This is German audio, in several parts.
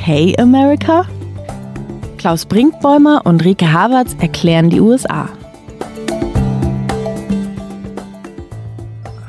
okay America? Klaus Brinkbäumer und Rike Havertz erklären die USA.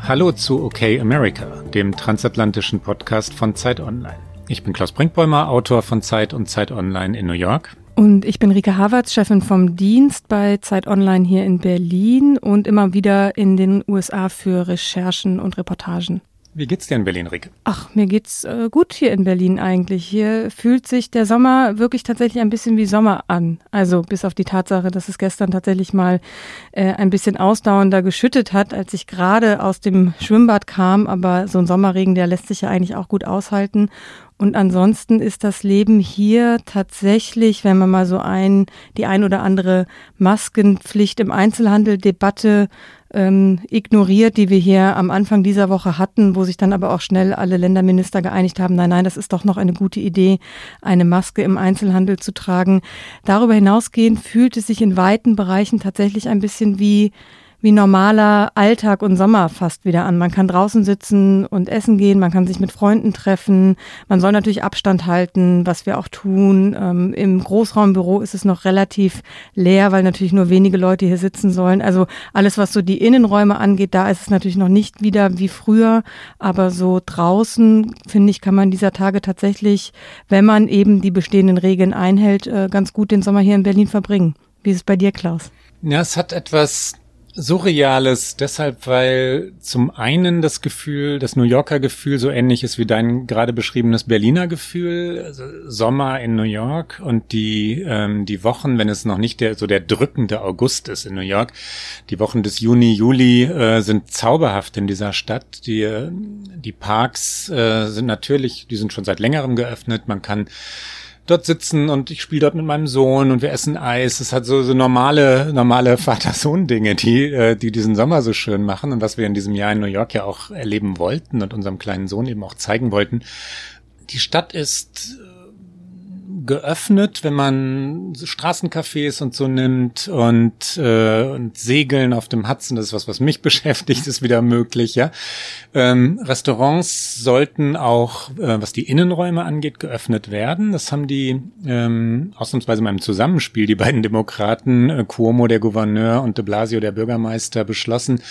Hallo zu Okay America, dem transatlantischen Podcast von Zeit Online. Ich bin Klaus Brinkbäumer, Autor von Zeit und Zeit Online in New York. Und ich bin Rike Havertz, Chefin vom Dienst bei Zeit Online hier in Berlin und immer wieder in den USA für Recherchen und Reportagen. Wie geht's dir in Berlin, Rick? Ach, mir geht's äh, gut hier in Berlin eigentlich. Hier fühlt sich der Sommer wirklich tatsächlich ein bisschen wie Sommer an. Also bis auf die Tatsache, dass es gestern tatsächlich mal äh, ein bisschen ausdauernder geschüttet hat, als ich gerade aus dem Schwimmbad kam. Aber so ein Sommerregen, der lässt sich ja eigentlich auch gut aushalten. Und ansonsten ist das Leben hier tatsächlich, wenn man mal so ein, die ein oder andere Maskenpflicht im Einzelhandel Debatte ähm, ignoriert, die wir hier am Anfang dieser Woche hatten, wo sich dann aber auch schnell alle Länderminister geeinigt haben, nein, nein, das ist doch noch eine gute Idee, eine Maske im Einzelhandel zu tragen. Darüber hinausgehend fühlt es sich in weiten Bereichen tatsächlich ein bisschen wie wie normaler Alltag und Sommer fast wieder an. Man kann draußen sitzen und essen gehen, man kann sich mit Freunden treffen, man soll natürlich Abstand halten, was wir auch tun. Ähm, Im Großraumbüro ist es noch relativ leer, weil natürlich nur wenige Leute hier sitzen sollen. Also alles, was so die Innenräume angeht, da ist es natürlich noch nicht wieder wie früher, aber so draußen, finde ich, kann man dieser Tage tatsächlich, wenn man eben die bestehenden Regeln einhält, äh, ganz gut den Sommer hier in Berlin verbringen. Wie ist es bei dir, Klaus? Ja, es hat etwas Surreales deshalb, weil zum einen das Gefühl, das New Yorker Gefühl so ähnlich ist wie dein gerade beschriebenes Berliner Gefühl, also Sommer in New York und die ähm, die Wochen, wenn es noch nicht der so der drückende August ist in New York, die Wochen des Juni, Juli äh, sind zauberhaft in dieser Stadt. Die die Parks äh, sind natürlich, die sind schon seit längerem geöffnet. Man kann dort sitzen und ich spiele dort mit meinem Sohn und wir essen Eis. Es hat so, so normale, normale Vater-Sohn-Dinge, die, äh, die diesen Sommer so schön machen und was wir in diesem Jahr in New York ja auch erleben wollten und unserem kleinen Sohn eben auch zeigen wollten. Die Stadt ist geöffnet, wenn man Straßencafés und so nimmt und, äh, und Segeln auf dem Hudson, das ist was, was mich beschäftigt, ist wieder möglich, ja. Ähm, Restaurants sollten auch, äh, was die Innenräume angeht, geöffnet werden. Das haben die ähm, ausnahmsweise mal im Zusammenspiel, die beiden Demokraten, äh, Cuomo, der Gouverneur, und de Blasio, der Bürgermeister, beschlossen,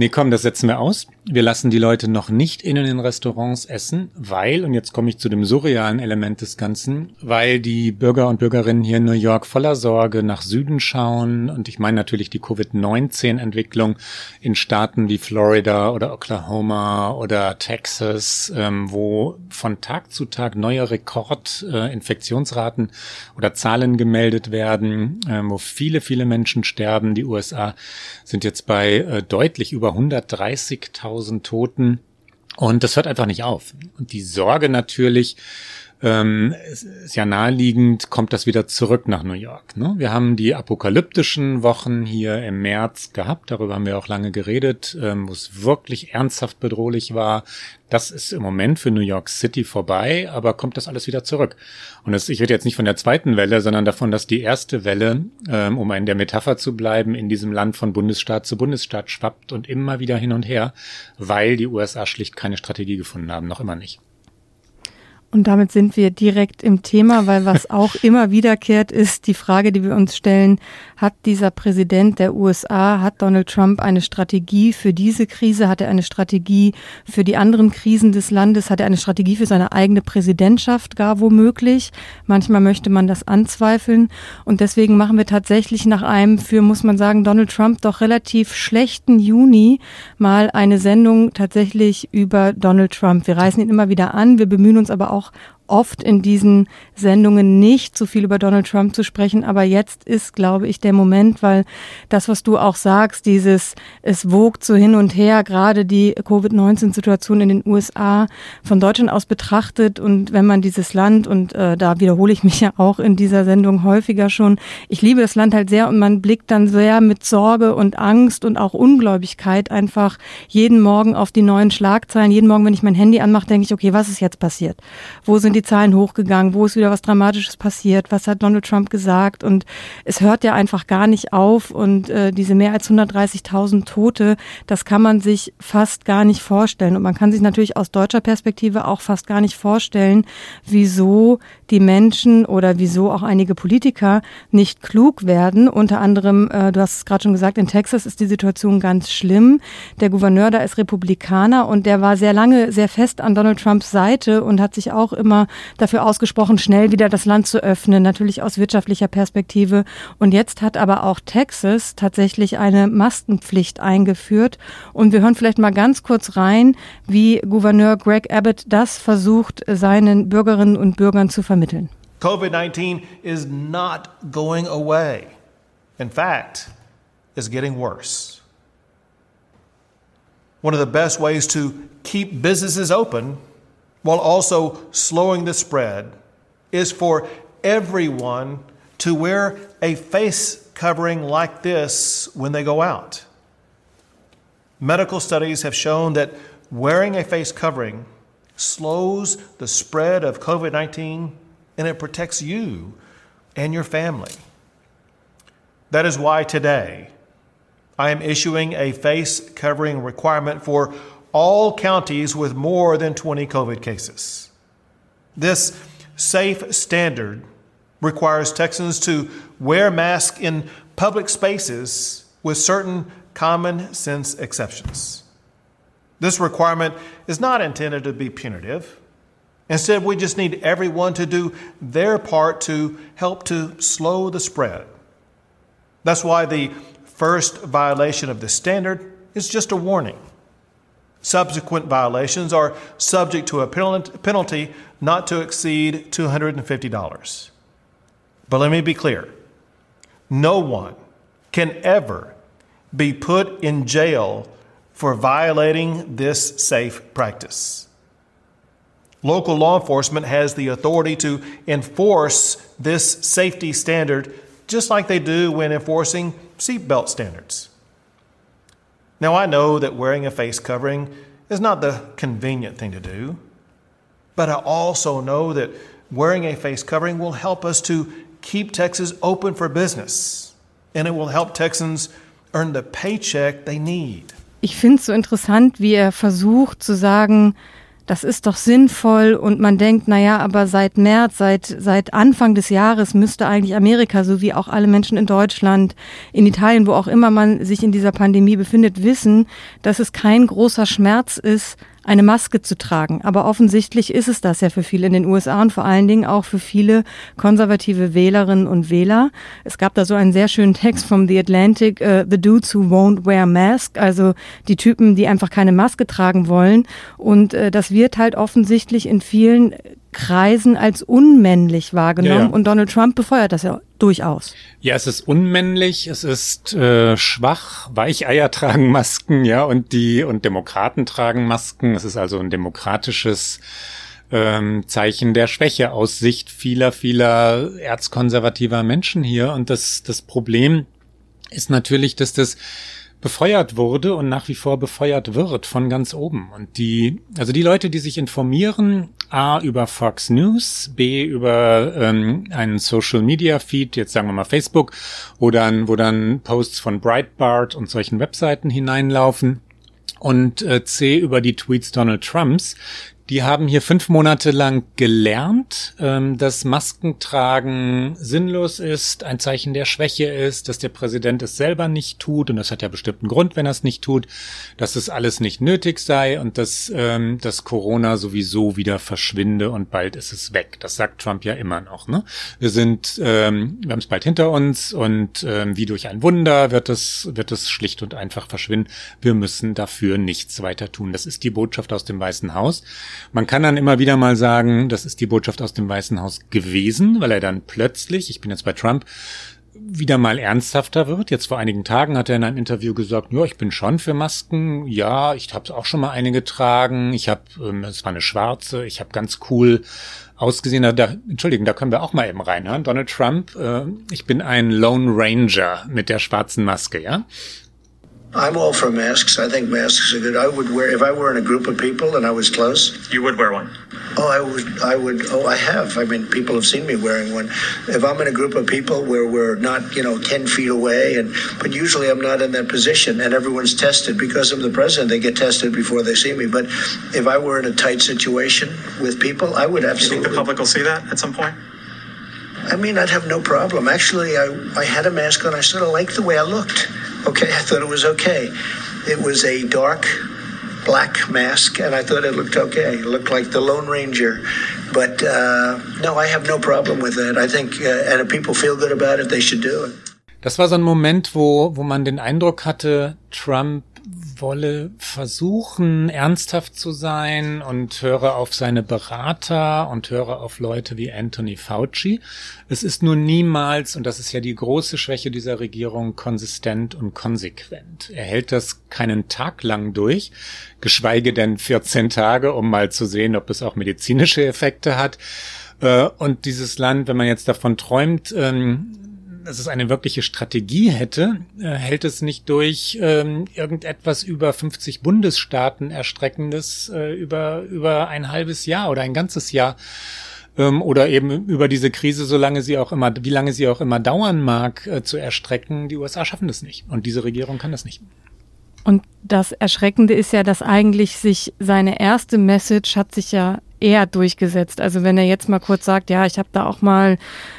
Nee, komm, das setzen wir aus. Wir lassen die Leute noch nicht in den Restaurants essen, weil, und jetzt komme ich zu dem surrealen Element des Ganzen, weil die Bürger und Bürgerinnen hier in New York voller Sorge nach Süden schauen. Und ich meine natürlich die Covid-19-Entwicklung in Staaten wie Florida oder Oklahoma oder Texas, ähm, wo von Tag zu Tag neue Rekordinfektionsraten äh, oder Zahlen gemeldet werden, äh, wo viele, viele Menschen sterben. Die USA sind jetzt bei äh, deutlich über über 130.000 Toten. Und das hört einfach nicht auf. Und die Sorge natürlich, ähm, ist ja naheliegend, kommt das wieder zurück nach New York. Ne? Wir haben die apokalyptischen Wochen hier im März gehabt, darüber haben wir auch lange geredet, ähm, wo es wirklich ernsthaft bedrohlich war. Das ist im Moment für New York City vorbei, aber kommt das alles wieder zurück. Und das, ich rede jetzt nicht von der zweiten Welle, sondern davon, dass die erste Welle, ähm, um in der Metapher zu bleiben, in diesem Land von Bundesstaat zu Bundesstaat schwappt und immer wieder hin und her, weil die USA schlicht keine Strategie gefunden haben, noch immer nicht. Und damit sind wir direkt im Thema, weil was auch immer wiederkehrt, ist die Frage, die wir uns stellen, hat dieser Präsident der USA, hat Donald Trump eine Strategie für diese Krise, hat er eine Strategie für die anderen Krisen des Landes, hat er eine Strategie für seine eigene Präsidentschaft gar womöglich? Manchmal möchte man das anzweifeln und deswegen machen wir tatsächlich nach einem für, muss man sagen, Donald Trump doch relativ schlechten Juni mal eine Sendung tatsächlich über Donald Trump. Wir reißen ihn immer wieder an, wir bemühen uns aber auch auch oft in diesen Sendungen nicht so viel über Donald Trump zu sprechen, aber jetzt ist, glaube ich, der Moment, weil das, was du auch sagst, dieses, es wogt so hin und her, gerade die Covid-19-Situation in den USA von Deutschland aus betrachtet und wenn man dieses Land, und äh, da wiederhole ich mich ja auch in dieser Sendung häufiger schon, ich liebe das Land halt sehr und man blickt dann sehr mit Sorge und Angst und auch Ungläubigkeit einfach jeden Morgen auf die neuen Schlagzeilen. Jeden Morgen, wenn ich mein Handy anmache, denke ich, okay, was ist jetzt passiert? Wo sind die Zahlen hochgegangen, wo ist wieder was Dramatisches passiert, was hat Donald Trump gesagt und es hört ja einfach gar nicht auf und äh, diese mehr als 130.000 Tote, das kann man sich fast gar nicht vorstellen und man kann sich natürlich aus deutscher Perspektive auch fast gar nicht vorstellen, wieso die Menschen oder wieso auch einige Politiker nicht klug werden. Unter anderem, äh, du hast es gerade schon gesagt, in Texas ist die Situation ganz schlimm. Der Gouverneur da ist Republikaner und der war sehr lange sehr fest an Donald Trumps Seite und hat sich auch immer dafür ausgesprochen, schnell wieder das Land zu öffnen, natürlich aus wirtschaftlicher Perspektive. Und jetzt hat aber auch Texas tatsächlich eine Maskenpflicht eingeführt. Und wir hören vielleicht mal ganz kurz rein, wie Gouverneur Greg Abbott das versucht, seinen Bürgerinnen und Bürgern zu vermitteln. COVID-19 is not going away. In fact, it's getting worse. One of the best ways to keep businesses open while also slowing the spread is for everyone to wear a face covering like this when they go out. Medical studies have shown that wearing a face covering slows the spread of COVID 19 and it protects you and your family. That is why today I am issuing a face covering requirement for all counties with more than 20 COVID cases. This safe standard requires Texans to wear masks in public spaces with certain common sense exceptions. This requirement is not intended to be punitive. Instead, we just need everyone to do their part to help to slow the spread. That's why the first violation of the standard is just a warning. Subsequent violations are subject to a penalty not to exceed $250. But let me be clear no one can ever be put in jail for violating this safe practice. Local law enforcement has the authority to enforce this safety standard just like they do when enforcing seatbelt standards. Now, I know that wearing a face covering is not the convenient thing to do, but I also know that wearing a face covering will help us to keep Texas open for business, and it will help Texans earn the paycheck they need. Ich finde es so interessant, wie er versucht zu sagen, das ist doch sinnvoll und man denkt, naja, aber seit März, seit, seit Anfang des Jahres müsste eigentlich Amerika, so wie auch alle Menschen in Deutschland, in Italien, wo auch immer man sich in dieser Pandemie befindet, wissen, dass es kein großer Schmerz ist, eine Maske zu tragen. Aber offensichtlich ist es das ja für viele in den USA und vor allen Dingen auch für viele konservative Wählerinnen und Wähler. Es gab da so einen sehr schönen Text vom The Atlantic, uh, The Dudes Who Won't Wear Mask, also die Typen, die einfach keine Maske tragen wollen. Und uh, das wird halt offensichtlich in vielen Kreisen als unmännlich wahrgenommen ja, ja. und Donald Trump befeuert das ja durchaus. Ja, es ist unmännlich, es ist äh, schwach, Weicheier tragen Masken, ja, und die und Demokraten tragen Masken. Es ist also ein demokratisches ähm, Zeichen der Schwäche aus Sicht vieler, vieler erzkonservativer Menschen hier. Und das, das Problem ist natürlich, dass das befeuert wurde und nach wie vor befeuert wird von ganz oben. Und die, also die Leute, die sich informieren, A über Fox News, B über ähm, einen Social Media Feed, jetzt sagen wir mal Facebook, wo dann, wo dann Posts von Breitbart und solchen Webseiten hineinlaufen und äh, C über die Tweets Donald Trumps, die haben hier fünf Monate lang gelernt, ähm, dass Maskentragen sinnlos ist, ein Zeichen der Schwäche ist, dass der Präsident es selber nicht tut und das hat ja bestimmten Grund, wenn er es nicht tut, dass es alles nicht nötig sei und dass ähm, dass Corona sowieso wieder verschwinde und bald ist es weg. Das sagt Trump ja immer noch. Ne? Wir sind, ähm, wir haben es bald hinter uns und ähm, wie durch ein Wunder wird es wird es schlicht und einfach verschwinden. Wir müssen dafür nichts weiter tun. Das ist die Botschaft aus dem Weißen Haus. Man kann dann immer wieder mal sagen, das ist die Botschaft aus dem Weißen Haus gewesen, weil er dann plötzlich, ich bin jetzt bei Trump, wieder mal ernsthafter wird. Jetzt vor einigen Tagen hat er in einem Interview gesagt, ja, ich bin schon für Masken. Ja, ich habe auch schon mal eine getragen. Ich habe, ähm, es war eine schwarze. Ich habe ganz cool ausgesehen. Da, Entschuldigung, da können wir auch mal eben reinhören. Donald Trump, äh, ich bin ein Lone Ranger mit der schwarzen Maske, ja. I'm all for masks. I think masks are good. I would wear if I were in a group of people and I was close. You would wear one. Oh, I would. I would. Oh, I have. I mean, people have seen me wearing one. If I'm in a group of people where we're not, you know, ten feet away, and but usually I'm not in that position, and everyone's tested because I'm the president. They get tested before they see me. But if I were in a tight situation with people, I would You absolutely. think the public will see that at some point? I mean, I'd have no problem. Actually, I, I had a mask on. I sort of liked the way I looked. Okay, I thought it was okay. It was a dark black mask, and I thought it looked okay. It looked like the Lone Ranger. But uh, no, I have no problem with that. I think, uh, and if people feel good about it, they should do it. Das war so ein Moment, wo, wo man den Eindruck hatte, Trump wolle versuchen, ernsthaft zu sein und höre auf seine Berater und höre auf Leute wie Anthony Fauci. Es ist nur niemals, und das ist ja die große Schwäche dieser Regierung, konsistent und konsequent. Er hält das keinen Tag lang durch, geschweige denn 14 Tage, um mal zu sehen, ob es auch medizinische Effekte hat. Äh, Und dieses Land, wenn man jetzt davon träumt, ähm, dass es eine wirkliche Strategie hätte, äh, hält es nicht durch, ähm, irgendetwas über 50 Bundesstaaten erstreckendes äh, über, über ein halbes Jahr oder ein ganzes Jahr ähm, oder eben über diese Krise, solange sie auch immer, wie lange sie auch immer dauern mag, äh, zu erstrecken. Die USA schaffen das nicht und diese Regierung kann das nicht. Und das Erschreckende ist ja, dass eigentlich sich seine erste Message hat sich ja eher durchgesetzt. Also wenn er jetzt mal kurz sagt, ja, ich habe da auch mal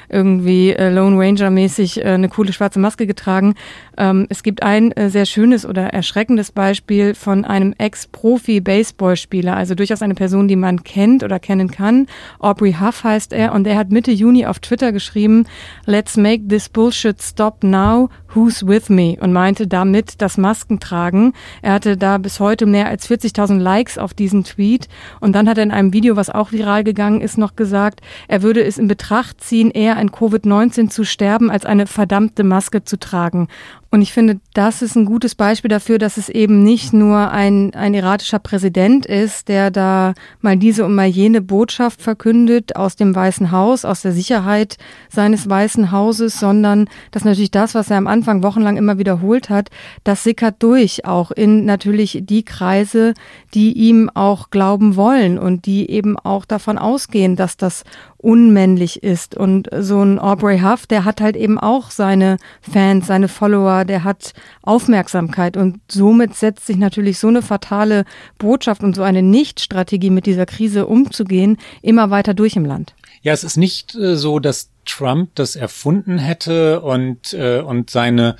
irgendwie äh, Lone Ranger mäßig äh, eine coole schwarze Maske getragen. Ähm, es gibt ein äh, sehr schönes oder erschreckendes Beispiel von einem Ex-Profi-Baseballspieler, also durchaus eine Person, die man kennt oder kennen kann. Aubrey Huff heißt er und er hat Mitte Juni auf Twitter geschrieben, Let's make this bullshit stop now. Who's with me? Und meinte damit das Maskentragen. Er hatte da bis heute mehr als 40.000 Likes auf diesen Tweet. Und dann hat er in einem Video, was auch viral gegangen ist, noch gesagt, er würde es in Betracht ziehen, eher an Covid-19 zu sterben, als eine verdammte Maske zu tragen. Und ich finde, das ist ein gutes Beispiel dafür, dass es eben nicht nur ein, ein iratischer Präsident ist, der da mal diese und mal jene Botschaft verkündet aus dem Weißen Haus, aus der Sicherheit seines Weißen Hauses, sondern dass natürlich das, was er am Anfang wochenlang immer wiederholt hat, das sickert durch auch in natürlich die Kreise, die ihm auch glauben wollen und die eben auch davon ausgehen, dass das unmännlich ist. Und so ein Aubrey Huff, der hat halt eben auch seine Fans, seine Follower, der hat Aufmerksamkeit und somit setzt sich natürlich so eine fatale Botschaft und so eine Nicht-Strategie mit dieser Krise umzugehen immer weiter durch im Land. Ja, es ist nicht äh, so, dass Trump das erfunden hätte und, äh, und seine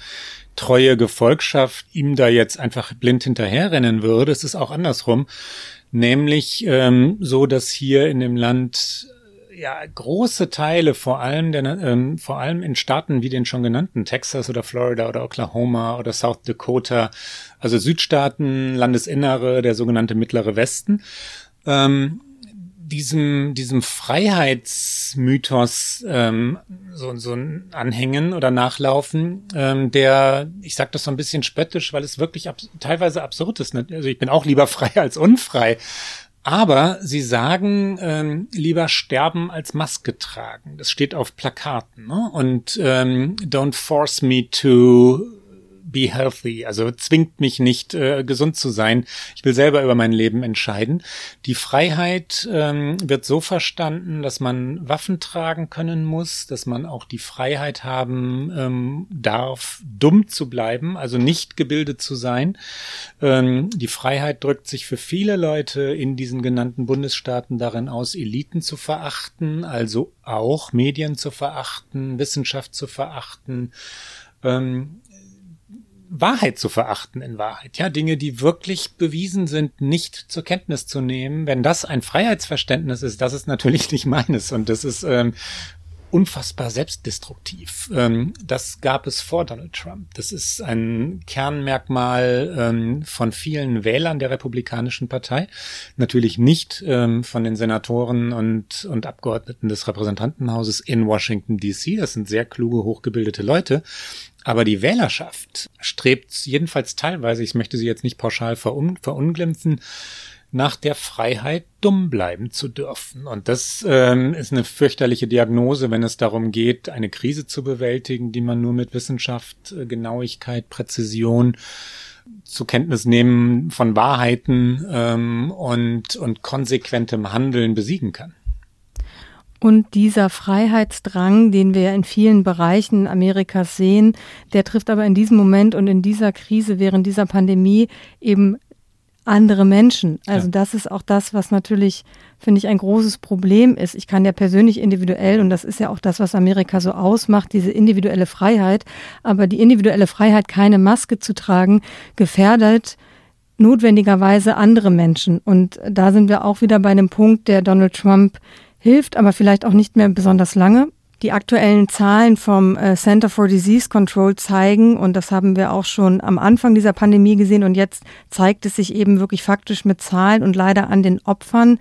treue Gefolgschaft ihm da jetzt einfach blind hinterherrennen würde. Es ist auch andersrum. Nämlich ähm, so, dass hier in dem Land ja große Teile, vor allem der, ähm, vor allem in Staaten wie den schon genannten Texas oder Florida oder Oklahoma oder South Dakota, also Südstaaten, Landesinnere, der sogenannte Mittlere Westen, ähm, diesem, diesem Freiheitsmythos ähm, so, so anhängen oder nachlaufen, ähm, der, ich sage das so ein bisschen spöttisch, weil es wirklich abs teilweise absurd ist. Ne? Also ich bin auch lieber frei als unfrei. Aber sie sagen, ähm, lieber sterben als Maske tragen. Das steht auf Plakaten. Ne? Und ähm, don't force me to be healthy, also zwingt mich nicht, äh, gesund zu sein. Ich will selber über mein Leben entscheiden. Die Freiheit ähm, wird so verstanden, dass man Waffen tragen können muss, dass man auch die Freiheit haben ähm, darf, dumm zu bleiben, also nicht gebildet zu sein. Ähm, die Freiheit drückt sich für viele Leute in diesen genannten Bundesstaaten darin aus, Eliten zu verachten, also auch Medien zu verachten, Wissenschaft zu verachten. Ähm, Wahrheit zu verachten in Wahrheit. Ja, Dinge, die wirklich bewiesen sind, nicht zur Kenntnis zu nehmen. Wenn das ein Freiheitsverständnis ist, das ist natürlich nicht meines und das ist ähm, unfassbar selbstdestruktiv. Ähm, das gab es vor Donald Trump. Das ist ein Kernmerkmal ähm, von vielen Wählern der Republikanischen Partei. Natürlich nicht ähm, von den Senatoren und, und Abgeordneten des Repräsentantenhauses in Washington DC. Das sind sehr kluge, hochgebildete Leute. Aber die Wählerschaft strebt jedenfalls teilweise, ich möchte sie jetzt nicht pauschal verun verunglimpfen, nach der Freiheit, dumm bleiben zu dürfen. Und das ähm, ist eine fürchterliche Diagnose, wenn es darum geht, eine Krise zu bewältigen, die man nur mit Wissenschaft, Genauigkeit, Präzision zu Kenntnis nehmen von Wahrheiten ähm, und, und konsequentem Handeln besiegen kann. Und dieser Freiheitsdrang, den wir in vielen Bereichen Amerikas sehen, der trifft aber in diesem Moment und in dieser Krise während dieser Pandemie eben andere Menschen. Also ja. das ist auch das, was natürlich, finde ich, ein großes Problem ist. Ich kann ja persönlich individuell, und das ist ja auch das, was Amerika so ausmacht, diese individuelle Freiheit, aber die individuelle Freiheit, keine Maske zu tragen, gefährdet notwendigerweise andere Menschen. Und da sind wir auch wieder bei einem Punkt, der Donald Trump hilft, aber vielleicht auch nicht mehr besonders lange. Die aktuellen Zahlen vom äh, Center for Disease Control zeigen, und das haben wir auch schon am Anfang dieser Pandemie gesehen, und jetzt zeigt es sich eben wirklich faktisch mit Zahlen und leider an den Opfern,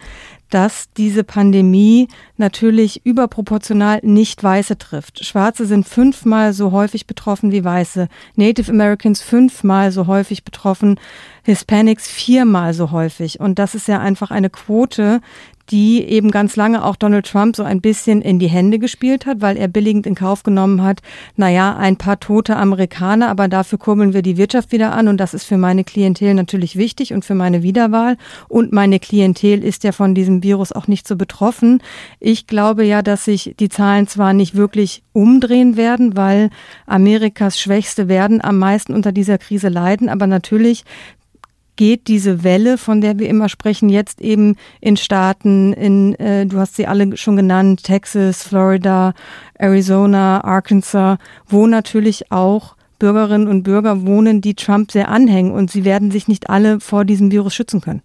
dass diese Pandemie natürlich überproportional nicht Weiße trifft. Schwarze sind fünfmal so häufig betroffen wie Weiße, Native Americans fünfmal so häufig betroffen, Hispanics viermal so häufig. Und das ist ja einfach eine Quote, die eben ganz lange auch Donald Trump so ein bisschen in die Hände gespielt hat, weil er billigend in Kauf genommen hat, naja, ein paar tote Amerikaner, aber dafür kurbeln wir die Wirtschaft wieder an und das ist für meine Klientel natürlich wichtig und für meine Wiederwahl und meine Klientel ist ja von diesem Virus auch nicht so betroffen. Ich glaube ja, dass sich die Zahlen zwar nicht wirklich umdrehen werden, weil Amerikas Schwächste werden am meisten unter dieser Krise leiden, aber natürlich geht diese Welle, von der wir immer sprechen, jetzt eben in Staaten, in, äh, du hast sie alle schon genannt, Texas, Florida, Arizona, Arkansas, wo natürlich auch Bürgerinnen und Bürger wohnen, die Trump sehr anhängen und sie werden sich nicht alle vor diesem Virus schützen können.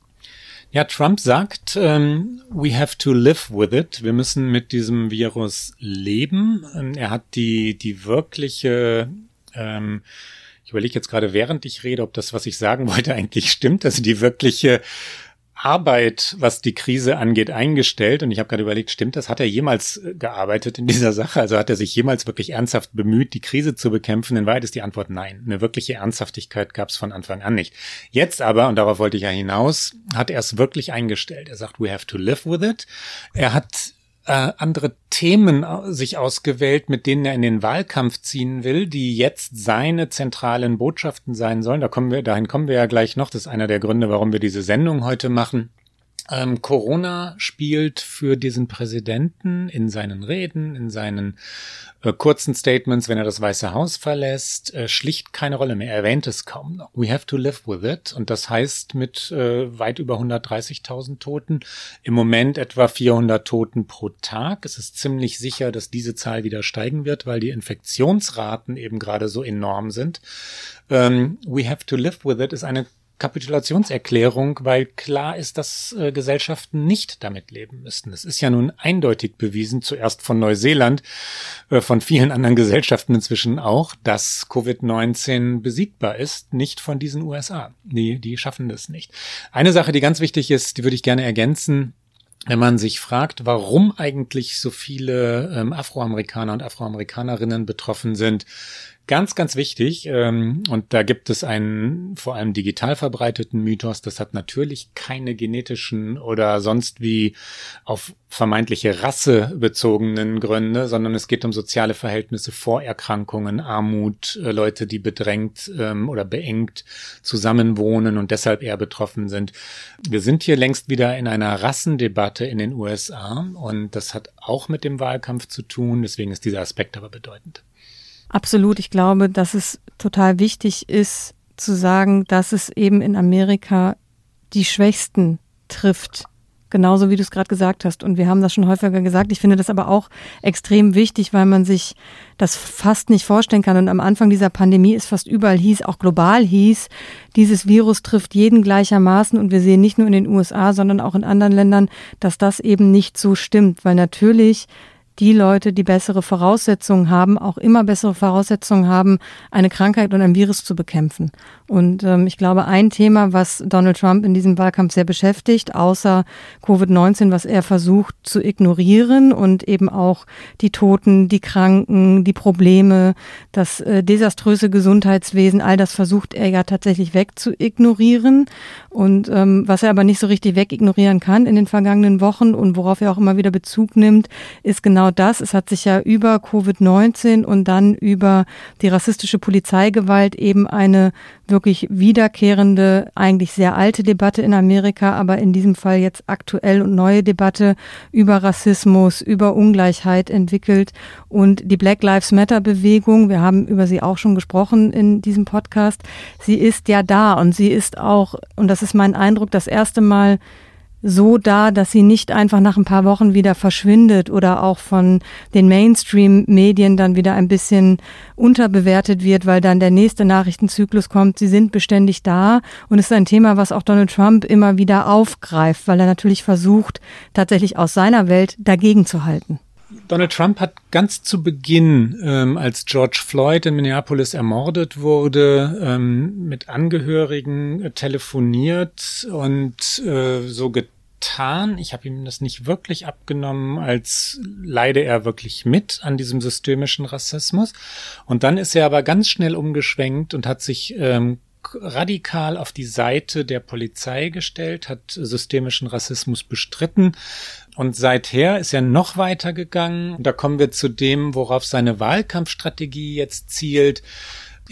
Ja, Trump sagt, ähm, we have to live with it. Wir müssen mit diesem Virus leben. Er hat die, die wirkliche ähm, überlege jetzt gerade, während ich rede, ob das, was ich sagen wollte, eigentlich stimmt. Also die wirkliche Arbeit, was die Krise angeht, eingestellt. Und ich habe gerade überlegt, stimmt das? Hat er jemals äh, gearbeitet in dieser Sache? Also hat er sich jemals wirklich ernsthaft bemüht, die Krise zu bekämpfen? In Wahrheit ist die Antwort nein. Eine wirkliche Ernsthaftigkeit gab es von Anfang an nicht. Jetzt aber, und darauf wollte ich ja hinaus, hat er es wirklich eingestellt. Er sagt, we have to live with it. Er hat äh, andere Themen sich ausgewählt, mit denen er in den Wahlkampf ziehen will, die jetzt seine zentralen Botschaften sein sollen. Da kommen wir, dahin kommen wir ja gleich noch. Das ist einer der Gründe, warum wir diese Sendung heute machen. Ähm, Corona spielt für diesen Präsidenten in seinen Reden, in seinen äh, kurzen Statements, wenn er das Weiße Haus verlässt, äh, schlicht keine Rolle mehr. Er erwähnt es kaum noch. We have to live with it. Und das heißt mit äh, weit über 130.000 Toten, im Moment etwa 400 Toten pro Tag. Es ist ziemlich sicher, dass diese Zahl wieder steigen wird, weil die Infektionsraten eben gerade so enorm sind. Ähm, we have to live with it ist eine Kapitulationserklärung, weil klar ist, dass äh, Gesellschaften nicht damit leben müssten. Es ist ja nun eindeutig bewiesen, zuerst von Neuseeland, äh, von vielen anderen Gesellschaften inzwischen auch, dass Covid-19 besiegbar ist, nicht von diesen USA. Die, die schaffen das nicht. Eine Sache, die ganz wichtig ist, die würde ich gerne ergänzen, wenn man sich fragt, warum eigentlich so viele ähm, Afroamerikaner und Afroamerikanerinnen betroffen sind, Ganz, ganz wichtig, ähm, und da gibt es einen vor allem digital verbreiteten Mythos, das hat natürlich keine genetischen oder sonst wie auf vermeintliche Rasse bezogenen Gründe, sondern es geht um soziale Verhältnisse, Vorerkrankungen, Armut, äh, Leute, die bedrängt ähm, oder beengt zusammenwohnen und deshalb eher betroffen sind. Wir sind hier längst wieder in einer Rassendebatte in den USA und das hat auch mit dem Wahlkampf zu tun, deswegen ist dieser Aspekt aber bedeutend. Absolut. Ich glaube, dass es total wichtig ist zu sagen, dass es eben in Amerika die Schwächsten trifft. Genauso wie du es gerade gesagt hast. Und wir haben das schon häufiger gesagt. Ich finde das aber auch extrem wichtig, weil man sich das fast nicht vorstellen kann. Und am Anfang dieser Pandemie ist fast überall hieß, auch global hieß, dieses Virus trifft jeden gleichermaßen. Und wir sehen nicht nur in den USA, sondern auch in anderen Ländern, dass das eben nicht so stimmt. Weil natürlich die Leute, die bessere Voraussetzungen haben, auch immer bessere Voraussetzungen haben, eine Krankheit und ein Virus zu bekämpfen. Und ähm, ich glaube, ein Thema, was Donald Trump in diesem Wahlkampf sehr beschäftigt, außer Covid-19, was er versucht zu ignorieren und eben auch die Toten, die Kranken, die Probleme, das äh, desaströse Gesundheitswesen, all das versucht er ja tatsächlich wegzuignorieren. Und ähm, was er aber nicht so richtig wegignorieren kann in den vergangenen Wochen und worauf er auch immer wieder Bezug nimmt, ist genau genau das. Es hat sich ja über Covid-19 und dann über die rassistische Polizeigewalt eben eine wirklich wiederkehrende, eigentlich sehr alte Debatte in Amerika, aber in diesem Fall jetzt aktuell und neue Debatte über Rassismus, über Ungleichheit entwickelt. Und die Black Lives Matter Bewegung, wir haben über sie auch schon gesprochen in diesem Podcast, sie ist ja da und sie ist auch, und das ist mein Eindruck, das erste Mal so da, dass sie nicht einfach nach ein paar Wochen wieder verschwindet oder auch von den Mainstream-Medien dann wieder ein bisschen unterbewertet wird, weil dann der nächste Nachrichtenzyklus kommt. Sie sind beständig da und ist ein Thema, was auch Donald Trump immer wieder aufgreift, weil er natürlich versucht, tatsächlich aus seiner Welt dagegen zu halten. Donald Trump hat ganz zu Beginn, ähm, als George Floyd in Minneapolis ermordet wurde, ähm, mit Angehörigen äh, telefoniert und äh, so getan. Ich habe ihm das nicht wirklich abgenommen, als leide er wirklich mit an diesem systemischen Rassismus. Und dann ist er aber ganz schnell umgeschwenkt und hat sich ähm, radikal auf die Seite der Polizei gestellt, hat systemischen Rassismus bestritten. Und seither ist er noch weiter gegangen. Da kommen wir zu dem, worauf seine Wahlkampfstrategie jetzt zielt.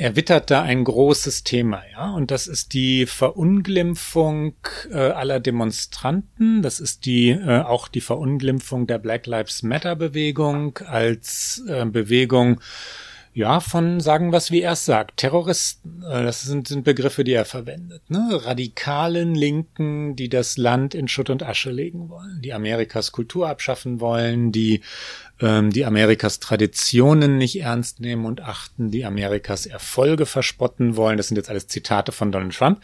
Er wittert da ein großes Thema, ja, und das ist die Verunglimpfung äh, aller Demonstranten. Das ist die äh, auch die Verunglimpfung der Black Lives Matter Bewegung als äh, Bewegung ja, von sagen was, wie er es sagt. Terroristen, äh, das sind, sind Begriffe, die er verwendet. Ne? Radikalen Linken, die das Land in Schutt und Asche legen wollen, die Amerikas Kultur abschaffen wollen, die ähm, die Amerikas Traditionen nicht ernst nehmen und achten, die Amerikas Erfolge verspotten wollen. Das sind jetzt alles Zitate von Donald Trump.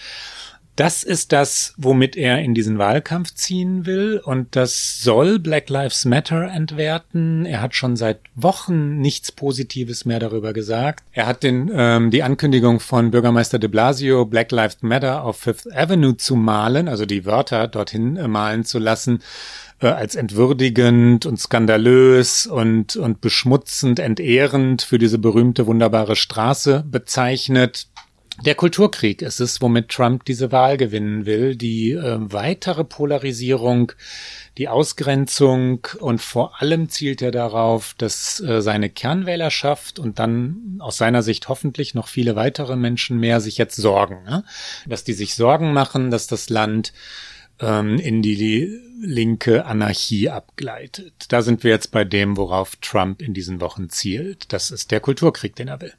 Das ist das, womit er in diesen Wahlkampf ziehen will und das soll Black Lives Matter entwerten. Er hat schon seit Wochen nichts Positives mehr darüber gesagt. Er hat den, ähm, die Ankündigung von Bürgermeister de Blasio, Black Lives Matter auf Fifth Avenue zu malen, also die Wörter dorthin äh, malen zu lassen, äh, als entwürdigend und skandalös und, und beschmutzend, entehrend für diese berühmte, wunderbare Straße bezeichnet. Der Kulturkrieg ist es, womit Trump diese Wahl gewinnen will. Die äh, weitere Polarisierung, die Ausgrenzung und vor allem zielt er darauf, dass äh, seine Kernwählerschaft und dann aus seiner Sicht hoffentlich noch viele weitere Menschen mehr sich jetzt sorgen. Ne? Dass die sich Sorgen machen, dass das Land ähm, in die linke Anarchie abgleitet. Da sind wir jetzt bei dem, worauf Trump in diesen Wochen zielt. Das ist der Kulturkrieg, den er will.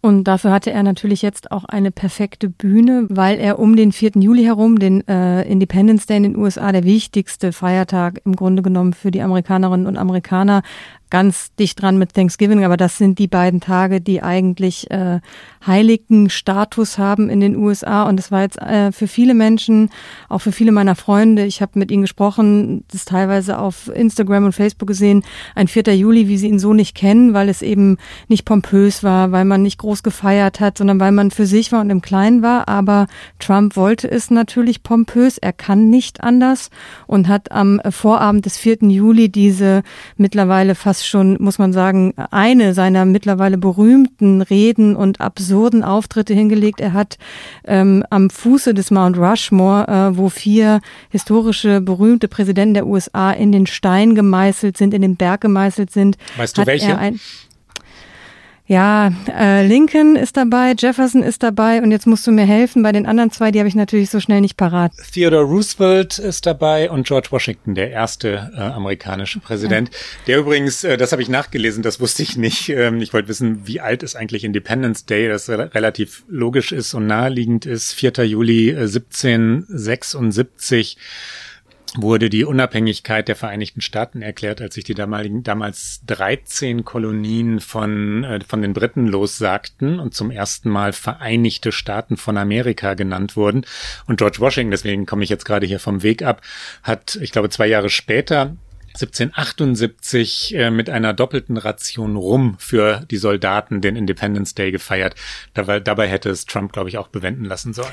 Und dafür hatte er natürlich jetzt auch eine perfekte Bühne, weil er um den 4. Juli herum, den äh, Independence Day in den USA, der wichtigste Feiertag im Grunde genommen für die Amerikanerinnen und Amerikaner, ganz dicht dran mit Thanksgiving, aber das sind die beiden Tage, die eigentlich äh, heiligen Status haben in den USA. Und es war jetzt äh, für viele Menschen, auch für viele meiner Freunde, ich habe mit ihnen gesprochen, das teilweise auf Instagram und Facebook gesehen, ein 4. Juli, wie sie ihn so nicht kennen, weil es eben nicht pompös war, weil man nicht groß gefeiert hat, sondern weil man für sich war und im Kleinen war. Aber Trump wollte es natürlich pompös, er kann nicht anders und hat am Vorabend des 4. Juli diese mittlerweile fast fast schon, muss man sagen, eine seiner mittlerweile berühmten Reden und absurden Auftritte hingelegt. Er hat ähm, am Fuße des Mount Rushmore, äh, wo vier historische, berühmte Präsidenten der USA in den Stein gemeißelt sind, in den Berg gemeißelt sind. Weißt du welche? Ein, ja, äh, Lincoln ist dabei, Jefferson ist dabei und jetzt musst du mir helfen. Bei den anderen zwei, die habe ich natürlich so schnell nicht parat. Theodore Roosevelt ist dabei und George Washington, der erste äh, amerikanische Präsident. Ja. Der übrigens, äh, das habe ich nachgelesen, das wusste ich nicht. Ähm, ich wollte wissen, wie alt ist eigentlich Independence Day, das re relativ logisch ist und naheliegend ist. 4. Juli äh, 1776 wurde die Unabhängigkeit der Vereinigten Staaten erklärt, als sich die damaligen, damals 13 Kolonien von, äh, von den Briten lossagten und zum ersten Mal Vereinigte Staaten von Amerika genannt wurden. Und George Washington, deswegen komme ich jetzt gerade hier vom Weg ab, hat, ich glaube, zwei Jahre später 1778 äh, mit einer doppelten Ration Rum für die Soldaten den Independence Day gefeiert. Dabei, dabei hätte es Trump, glaube ich, auch bewenden lassen sollen.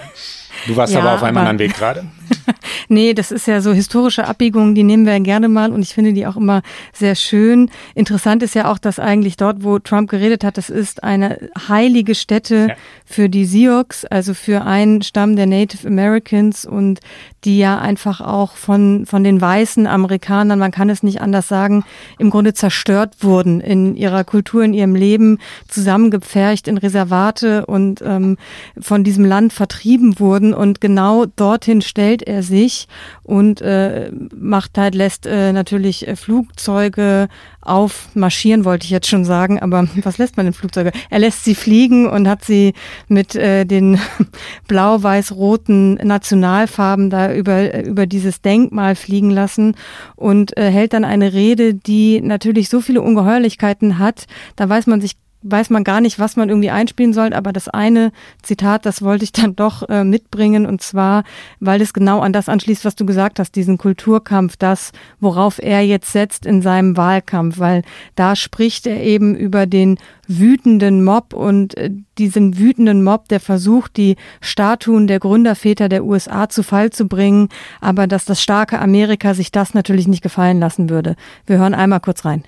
Du warst ja, aber auf einem aber, anderen Weg gerade. Nee, das ist ja so historische Abbiegungen, die nehmen wir gerne mal und ich finde die auch immer sehr schön. Interessant ist ja auch, dass eigentlich dort, wo Trump geredet hat, das ist eine heilige Stätte ja. für die Sioux, also für einen Stamm der Native Americans und die ja einfach auch von, von den weißen Amerikanern, man kann es nicht anders sagen, im Grunde zerstört wurden in ihrer Kultur, in ihrem Leben, zusammengepfercht in Reservate und ähm, von diesem Land vertrieben wurden. Und genau dorthin stellt er sich und äh, macht halt, lässt äh, natürlich äh, Flugzeuge aufmarschieren, wollte ich jetzt schon sagen, aber was lässt man in Flugzeuge? Er lässt sie fliegen und hat sie mit äh, den blau-weiß-roten Nationalfarben da über, über dieses Denkmal fliegen lassen und äh, hält dann eine Rede, die natürlich so viele Ungeheuerlichkeiten hat, da weiß man sich weiß man gar nicht, was man irgendwie einspielen soll, aber das eine Zitat, das wollte ich dann doch äh, mitbringen und zwar, weil es genau an das anschließt, was du gesagt hast, diesen Kulturkampf, das, worauf er jetzt setzt in seinem Wahlkampf, weil da spricht er eben über den wütenden Mob und äh, diesen wütenden Mob, der versucht, die Statuen der Gründerväter der USA zu Fall zu bringen, aber dass das starke Amerika sich das natürlich nicht gefallen lassen würde. Wir hören einmal kurz rein.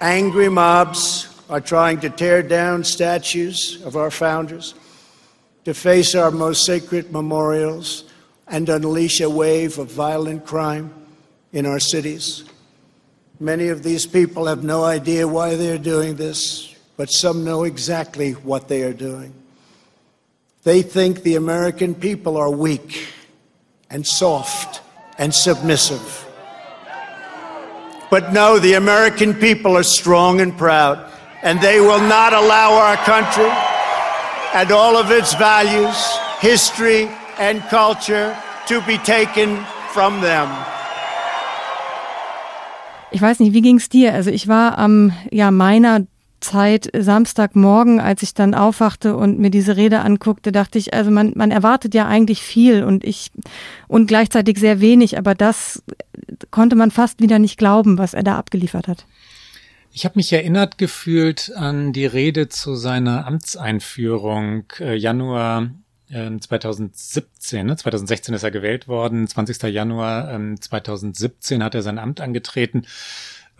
Angry mobs are trying to tear down statues of our founders, deface our most sacred memorials, and unleash a wave of violent crime in our cities. Many of these people have no idea why they're doing this, but some know exactly what they are doing. They think the American people are weak and soft and submissive. But no, the American people are strong and proud and they will not allow our country and all of its values, history, and culture to be taken from them. Ich weiß nicht, wie ging's dir? Also ich war am ja meiner Zeit Samstagmorgen, als ich dann aufwachte und mir diese Rede anguckte, dachte ich, also man, man erwartet ja eigentlich viel und ich und gleichzeitig sehr wenig, aber das konnte man fast wieder nicht glauben, was er da abgeliefert hat. Ich habe mich erinnert gefühlt an die Rede zu seiner Amtseinführung äh, Januar äh, 2017. Ne? 2016 ist er gewählt worden, 20. Januar ähm, 2017 hat er sein Amt angetreten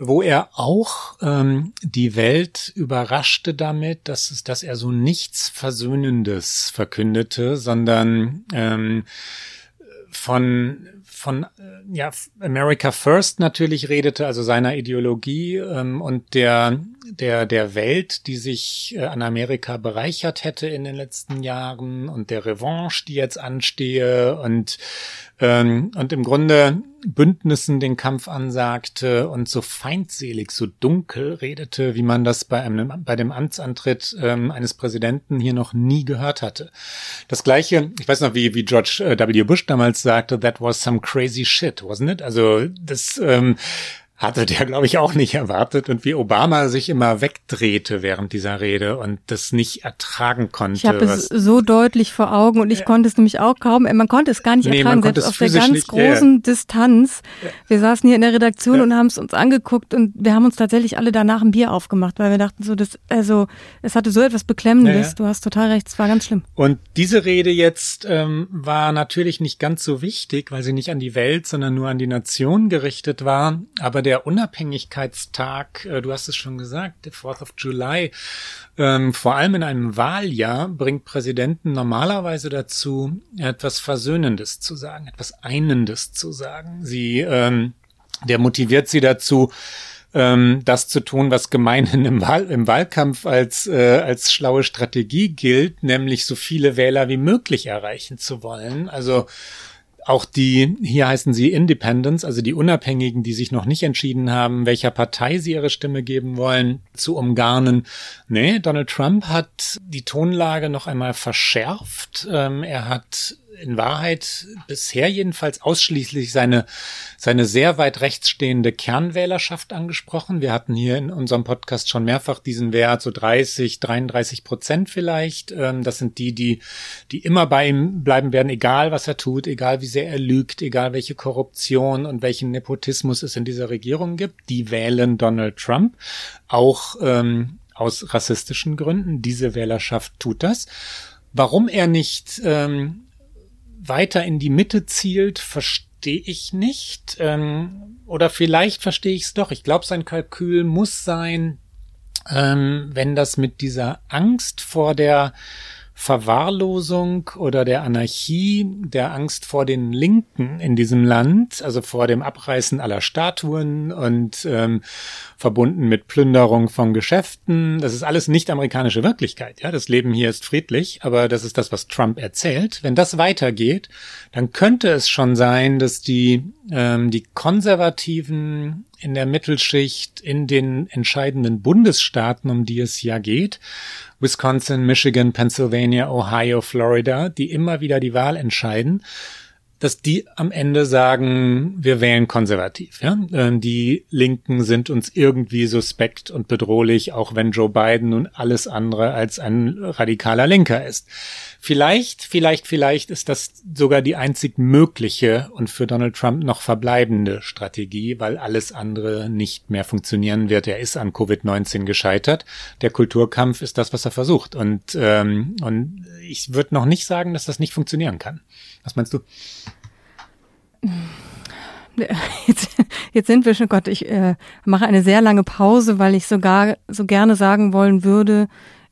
wo er auch ähm, die Welt überraschte damit, dass, es, dass er so nichts Versöhnendes verkündete, sondern ähm, von von äh, ja America First natürlich redete, also seiner Ideologie ähm, und der der der Welt, die sich äh, an Amerika bereichert hätte in den letzten Jahren und der Revanche, die jetzt anstehe und ähm, und im Grunde Bündnissen den Kampf ansagte und so feindselig, so dunkel redete, wie man das bei einem bei dem Amtsantritt ähm, eines Präsidenten hier noch nie gehört hatte. Das gleiche, ich weiß noch, wie wie George äh, W. Bush damals sagte, that was some crazy shit, wasn't it? Also das ähm, hatte der, glaube ich, auch nicht erwartet und wie Obama sich immer wegdrehte während dieser Rede und das nicht ertragen konnte. Ich habe es so deutlich vor Augen und ich ja. konnte es nämlich auch kaum, man konnte es gar nicht nee, ertragen, selbst auf der ganz nicht, großen ja. Distanz. Ja. Wir saßen hier in der Redaktion und haben es uns angeguckt und wir haben uns tatsächlich alle danach ein Bier aufgemacht, weil wir dachten so, das, also es hatte so etwas Beklemmendes, du hast total recht, es war ganz schlimm. Und diese Rede jetzt ähm, war natürlich nicht ganz so wichtig, weil sie nicht an die Welt, sondern nur an die Nation gerichtet war, aber der Unabhängigkeitstag, äh, du hast es schon gesagt, der 4th of July, ähm, vor allem in einem Wahljahr bringt Präsidenten normalerweise dazu, etwas Versöhnendes zu sagen, etwas Einendes zu sagen. Sie, ähm, der motiviert sie dazu, ähm, das zu tun, was gemeinhin im, Wahl, im Wahlkampf als, äh, als schlaue Strategie gilt, nämlich so viele Wähler wie möglich erreichen zu wollen. Also auch die, hier heißen sie Independents, also die Unabhängigen, die sich noch nicht entschieden haben, welcher Partei sie ihre Stimme geben wollen, zu umgarnen. Nee, Donald Trump hat die Tonlage noch einmal verschärft. Ähm, er hat in Wahrheit bisher jedenfalls ausschließlich seine, seine sehr weit rechts stehende Kernwählerschaft angesprochen. Wir hatten hier in unserem Podcast schon mehrfach diesen Wert, so 30, 33 Prozent vielleicht. Ähm, das sind die, die, die immer bei ihm bleiben werden, egal was er tut, egal wie sehr er lügt, egal welche Korruption und welchen Nepotismus es in dieser Regierung gibt. Die wählen Donald Trump. Auch ähm, aus rassistischen Gründen. Diese Wählerschaft tut das. Warum er nicht ähm, weiter in die Mitte zielt, verstehe ich nicht. Ähm, oder vielleicht verstehe ich es doch. Ich glaube, sein Kalkül muss sein, ähm, wenn das mit dieser Angst vor der Verwahrlosung oder der Anarchie, der Angst vor den Linken in diesem Land, also vor dem Abreißen aller Statuen und ähm, verbunden mit Plünderung von Geschäften. Das ist alles nicht amerikanische Wirklichkeit. Ja, das Leben hier ist friedlich, aber das ist das, was Trump erzählt. Wenn das weitergeht, dann könnte es schon sein, dass die ähm, die Konservativen in der Mittelschicht in den entscheidenden Bundesstaaten, um die es ja geht, Wisconsin, Michigan, Pennsylvania, Ohio, Florida, die immer wieder die Wahl entscheiden, dass die am Ende sagen, wir wählen konservativ. Ja? Ähm, die Linken sind uns irgendwie suspekt und bedrohlich, auch wenn Joe Biden nun alles andere als ein radikaler Linker ist. Vielleicht, vielleicht, vielleicht ist das sogar die einzig mögliche und für Donald Trump noch verbleibende Strategie, weil alles andere nicht mehr funktionieren wird. Er ist an Covid-19 gescheitert. Der Kulturkampf ist das, was er versucht. Und, ähm, und ich würde noch nicht sagen, dass das nicht funktionieren kann. Was meinst du? Jetzt, jetzt sind wir schon, Gott, ich äh, mache eine sehr lange Pause, weil ich sogar so gerne sagen wollen würde,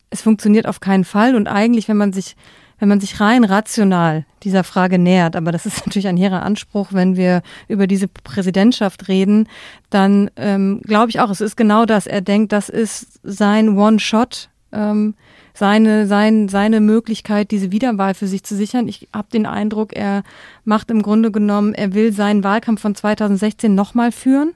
es funktioniert auf keinen Fall. Und eigentlich, wenn man sich, wenn man sich rein rational dieser Frage nähert, aber das ist natürlich ein hehrer Anspruch, wenn wir über diese Präsidentschaft reden, dann ähm, glaube ich auch, es ist genau das. Er denkt, das ist sein One-Shot. Ähm, seine, sein, seine Möglichkeit, diese Wiederwahl für sich zu sichern. Ich habe den Eindruck, er macht im Grunde genommen, er will seinen Wahlkampf von 2016 nochmal führen.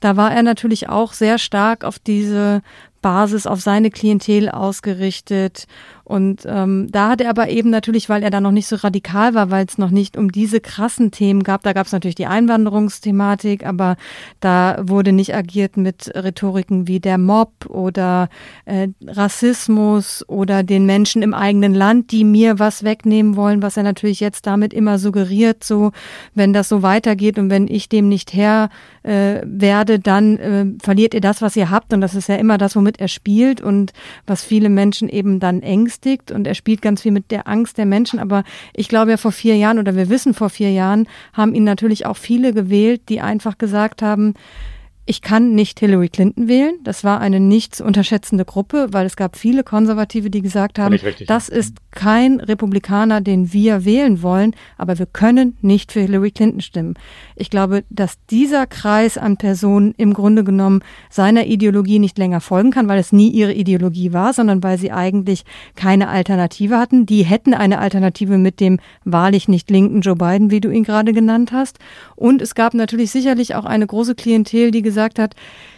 Da war er natürlich auch sehr stark auf diese Basis, auf seine Klientel ausgerichtet und ähm, da hat er aber eben natürlich, weil er da noch nicht so radikal war, weil es noch nicht um diese krassen Themen gab, da gab es natürlich die Einwanderungsthematik, aber da wurde nicht agiert mit Rhetoriken wie der Mob oder äh, Rassismus oder den Menschen im eigenen Land, die mir was wegnehmen wollen, was er natürlich jetzt damit immer suggeriert, so wenn das so weitergeht und wenn ich dem nicht Herr äh, werde, dann äh, verliert ihr das, was ihr habt. Und das ist ja immer das, womit er spielt und was viele Menschen eben dann ängst verängstigt und er spielt ganz viel mit der Angst der Menschen. Aber ich glaube ja vor vier Jahren oder wir wissen vor vier Jahren haben ihn natürlich auch viele gewählt, die einfach gesagt haben, ich kann nicht Hillary Clinton wählen. Das war eine nicht zu unterschätzende Gruppe, weil es gab viele Konservative, die gesagt haben, richtig, das ja. ist kein Republikaner, den wir wählen wollen, aber wir können nicht für Hillary Clinton stimmen. Ich glaube, dass dieser Kreis an Personen im Grunde genommen seiner Ideologie nicht länger folgen kann, weil es nie ihre Ideologie war, sondern weil sie eigentlich keine Alternative hatten. Die hätten eine Alternative mit dem wahrlich nicht linken Joe Biden, wie du ihn gerade genannt hast. Und es gab natürlich sicherlich auch eine große Klientel, die gesagt hat,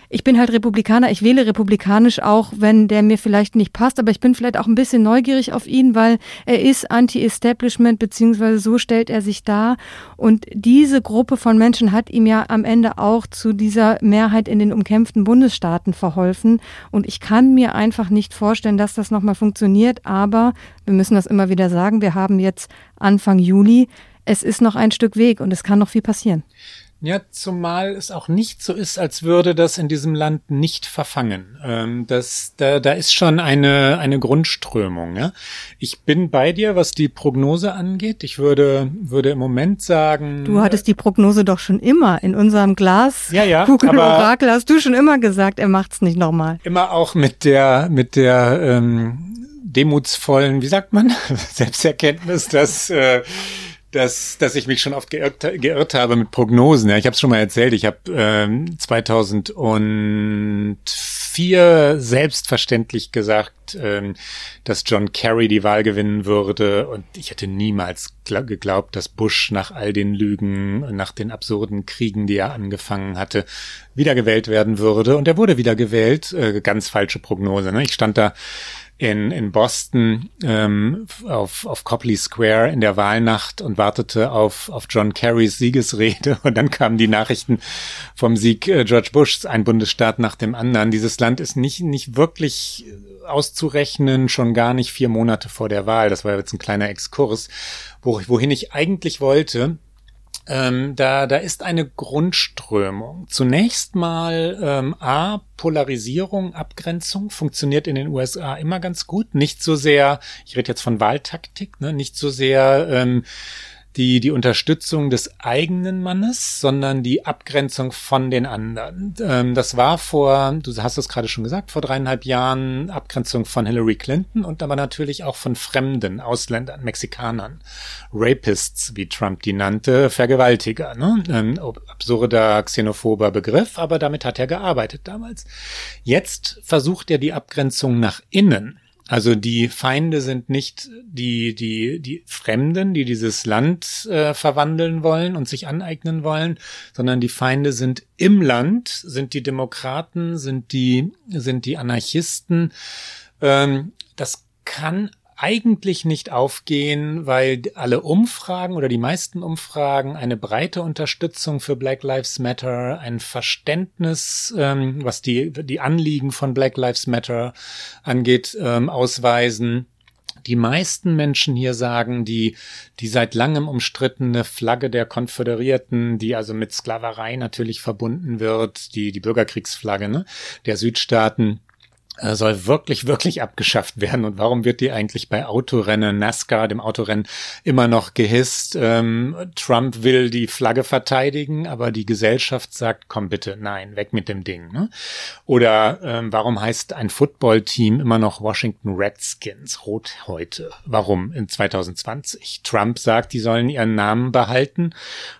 ich bin halt Republikaner, ich wähle republikanisch auch, wenn der mir vielleicht nicht passt, aber ich bin vielleicht auch ein bisschen neugierig auf ihn, weil er ist Anti-Establishment, beziehungsweise so stellt er sich dar. Und diese Gruppe von Menschen hat ihm ja am Ende auch zu dieser Mehrheit in den umkämpften Bundesstaaten verholfen. Und ich kann mir einfach nicht vorstellen, dass das nochmal funktioniert, aber wir müssen das immer wieder sagen, wir haben jetzt Anfang Juli. Es ist noch ein Stück Weg und es kann noch viel passieren. Ja, zumal es auch nicht so ist, als würde das in diesem Land nicht verfangen. Ähm, das, da, da ist schon eine, eine Grundströmung. Ja? Ich bin bei dir, was die Prognose angeht. Ich würde, würde im Moment sagen. Du hattest die Prognose doch schon immer in unserem Glas. Ja, ja. Kugel Orakel hast du schon immer gesagt, er macht's nicht nochmal. Immer auch mit der, mit der ähm, demutsvollen, wie sagt man, Selbsterkenntnis, dass äh, dass, dass ich mich schon oft geirrt, geirrt habe mit Prognosen. Ja, ich habe es schon mal erzählt. Ich habe ähm, 2004 selbstverständlich gesagt, ähm, dass John Kerry die Wahl gewinnen würde. Und ich hätte niemals geglaubt, dass Bush nach all den Lügen, nach den absurden Kriegen, die er angefangen hatte, wiedergewählt werden würde. Und er wurde wiedergewählt. Äh, ganz falsche Prognose. Ne? Ich stand da in, in Boston ähm, auf, auf Copley Square in der Wahlnacht und wartete auf, auf John Kerrys Siegesrede. Und dann kamen die Nachrichten vom Sieg äh, George Bushs, ein Bundesstaat nach dem anderen. Dieses Land ist nicht, nicht wirklich auszurechnen, schon gar nicht vier Monate vor der Wahl. Das war jetzt ein kleiner Exkurs, wo, wohin ich eigentlich wollte. Ähm, da, da ist eine Grundströmung. Zunächst mal ähm, A, Polarisierung, Abgrenzung funktioniert in den USA immer ganz gut. Nicht so sehr, ich rede jetzt von Wahltaktik, ne, nicht so sehr ähm, die, die Unterstützung des eigenen Mannes, sondern die Abgrenzung von den anderen. Ähm, das war vor, du hast es gerade schon gesagt, vor dreieinhalb Jahren Abgrenzung von Hillary Clinton und aber natürlich auch von Fremden, Ausländern, Mexikanern, Rapists, wie Trump die nannte, Vergewaltiger. Ne? Ein absurder, xenophober Begriff, aber damit hat er gearbeitet damals. Jetzt versucht er die Abgrenzung nach innen also die Feinde sind nicht die, die, die Fremden, die dieses Land äh, verwandeln wollen und sich aneignen wollen, sondern die Feinde sind im Land, sind die Demokraten, sind die, sind die Anarchisten. Ähm, das kann eigentlich nicht aufgehen, weil alle Umfragen oder die meisten Umfragen eine breite Unterstützung für Black Lives Matter, ein Verständnis, ähm, was die, die Anliegen von Black Lives Matter angeht, ähm, ausweisen. Die meisten Menschen hier sagen, die, die seit langem umstrittene Flagge der Konföderierten, die also mit Sklaverei natürlich verbunden wird, die, die Bürgerkriegsflagge ne, der Südstaaten, soll wirklich, wirklich abgeschafft werden. Und warum wird die eigentlich bei Autorennen, NASCAR, dem Autorennen, immer noch gehisst? Ähm, Trump will die Flagge verteidigen, aber die Gesellschaft sagt, komm bitte, nein, weg mit dem Ding. Ne? Oder ähm, warum heißt ein Footballteam immer noch Washington Redskins, rot heute? Warum in 2020? Trump sagt, die sollen ihren Namen behalten,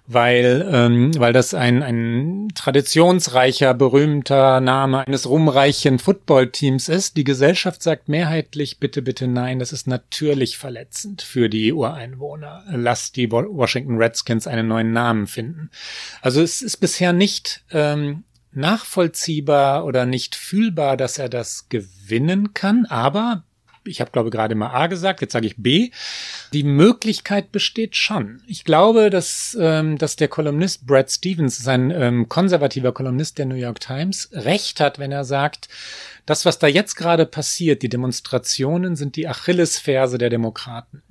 weil, ähm, weil das ein, ein traditionsreicher, berühmter Name eines ruhmreichen Footballteams Teams ist. Die Gesellschaft sagt mehrheitlich bitte, bitte nein, das ist natürlich verletzend für die Ureinwohner. Lass die Washington Redskins einen neuen Namen finden. Also es ist bisher nicht ähm, nachvollziehbar oder nicht fühlbar, dass er das gewinnen kann, aber ich habe glaube gerade mal A gesagt, jetzt sage ich B. Die Möglichkeit besteht schon. Ich glaube, dass, ähm, dass der Kolumnist Brad Stevens, sein ähm, konservativer Kolumnist der New York Times, recht hat, wenn er sagt, das, was da jetzt gerade passiert, die Demonstrationen sind die Achillesferse der Demokraten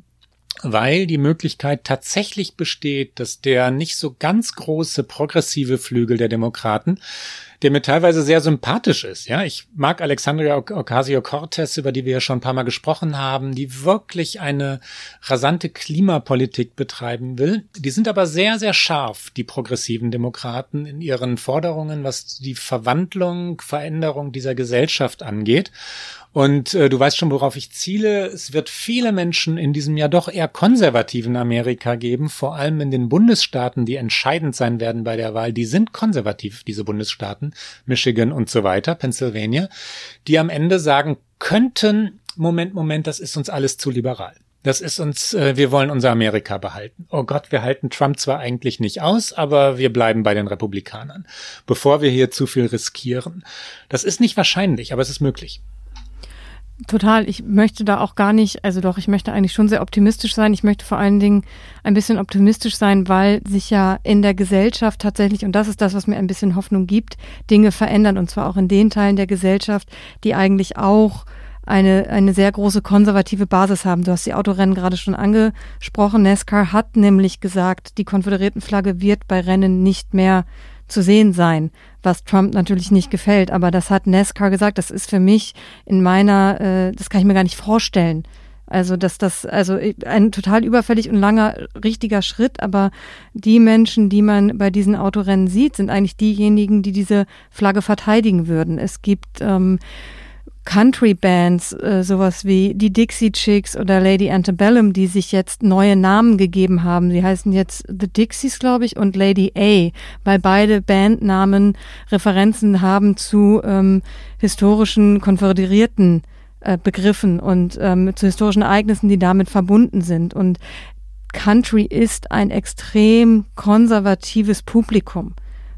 weil die Möglichkeit tatsächlich besteht, dass der nicht so ganz große progressive Flügel der Demokraten der mir teilweise sehr sympathisch ist. Ja, ich mag Alexandria Ocasio-Cortez, über die wir ja schon ein paar Mal gesprochen haben, die wirklich eine rasante Klimapolitik betreiben will. Die sind aber sehr, sehr scharf, die progressiven Demokraten, in ihren Forderungen, was die Verwandlung, Veränderung dieser Gesellschaft angeht. Und äh, du weißt schon, worauf ich ziele. Es wird viele Menschen in diesem ja doch eher konservativen Amerika geben, vor allem in den Bundesstaaten, die entscheidend sein werden bei der Wahl. Die sind konservativ, diese Bundesstaaten, Michigan und so weiter, Pennsylvania, die am Ende sagen könnten, Moment, Moment, das ist uns alles zu liberal. Das ist uns, äh, wir wollen unser Amerika behalten. Oh Gott, wir halten Trump zwar eigentlich nicht aus, aber wir bleiben bei den Republikanern, bevor wir hier zu viel riskieren. Das ist nicht wahrscheinlich, aber es ist möglich. Total. Ich möchte da auch gar nicht, also doch, ich möchte eigentlich schon sehr optimistisch sein. Ich möchte vor allen Dingen ein bisschen optimistisch sein, weil sich ja in der Gesellschaft tatsächlich, und das ist das, was mir ein bisschen Hoffnung gibt, Dinge verändern. Und zwar auch in den Teilen der Gesellschaft, die eigentlich auch eine, eine sehr große konservative Basis haben. Du hast die Autorennen gerade schon angesprochen. NASCAR hat nämlich gesagt, die Konföderiertenflagge wird bei Rennen nicht mehr zu sehen sein, was Trump natürlich nicht gefällt. Aber das hat NASCAR gesagt, das ist für mich in meiner, äh, das kann ich mir gar nicht vorstellen. Also, dass das, also ein total überfällig und langer, richtiger Schritt, aber die Menschen, die man bei diesen Autorennen sieht, sind eigentlich diejenigen, die diese Flagge verteidigen würden. Es gibt ähm, Country-Bands, äh, sowas wie die Dixie Chicks oder Lady Antebellum, die sich jetzt neue Namen gegeben haben. Sie heißen jetzt The Dixies, glaube ich, und Lady A, weil beide Bandnamen Referenzen haben zu ähm, historischen konföderierten äh, Begriffen und ähm, zu historischen Ereignissen, die damit verbunden sind. Und Country ist ein extrem konservatives Publikum.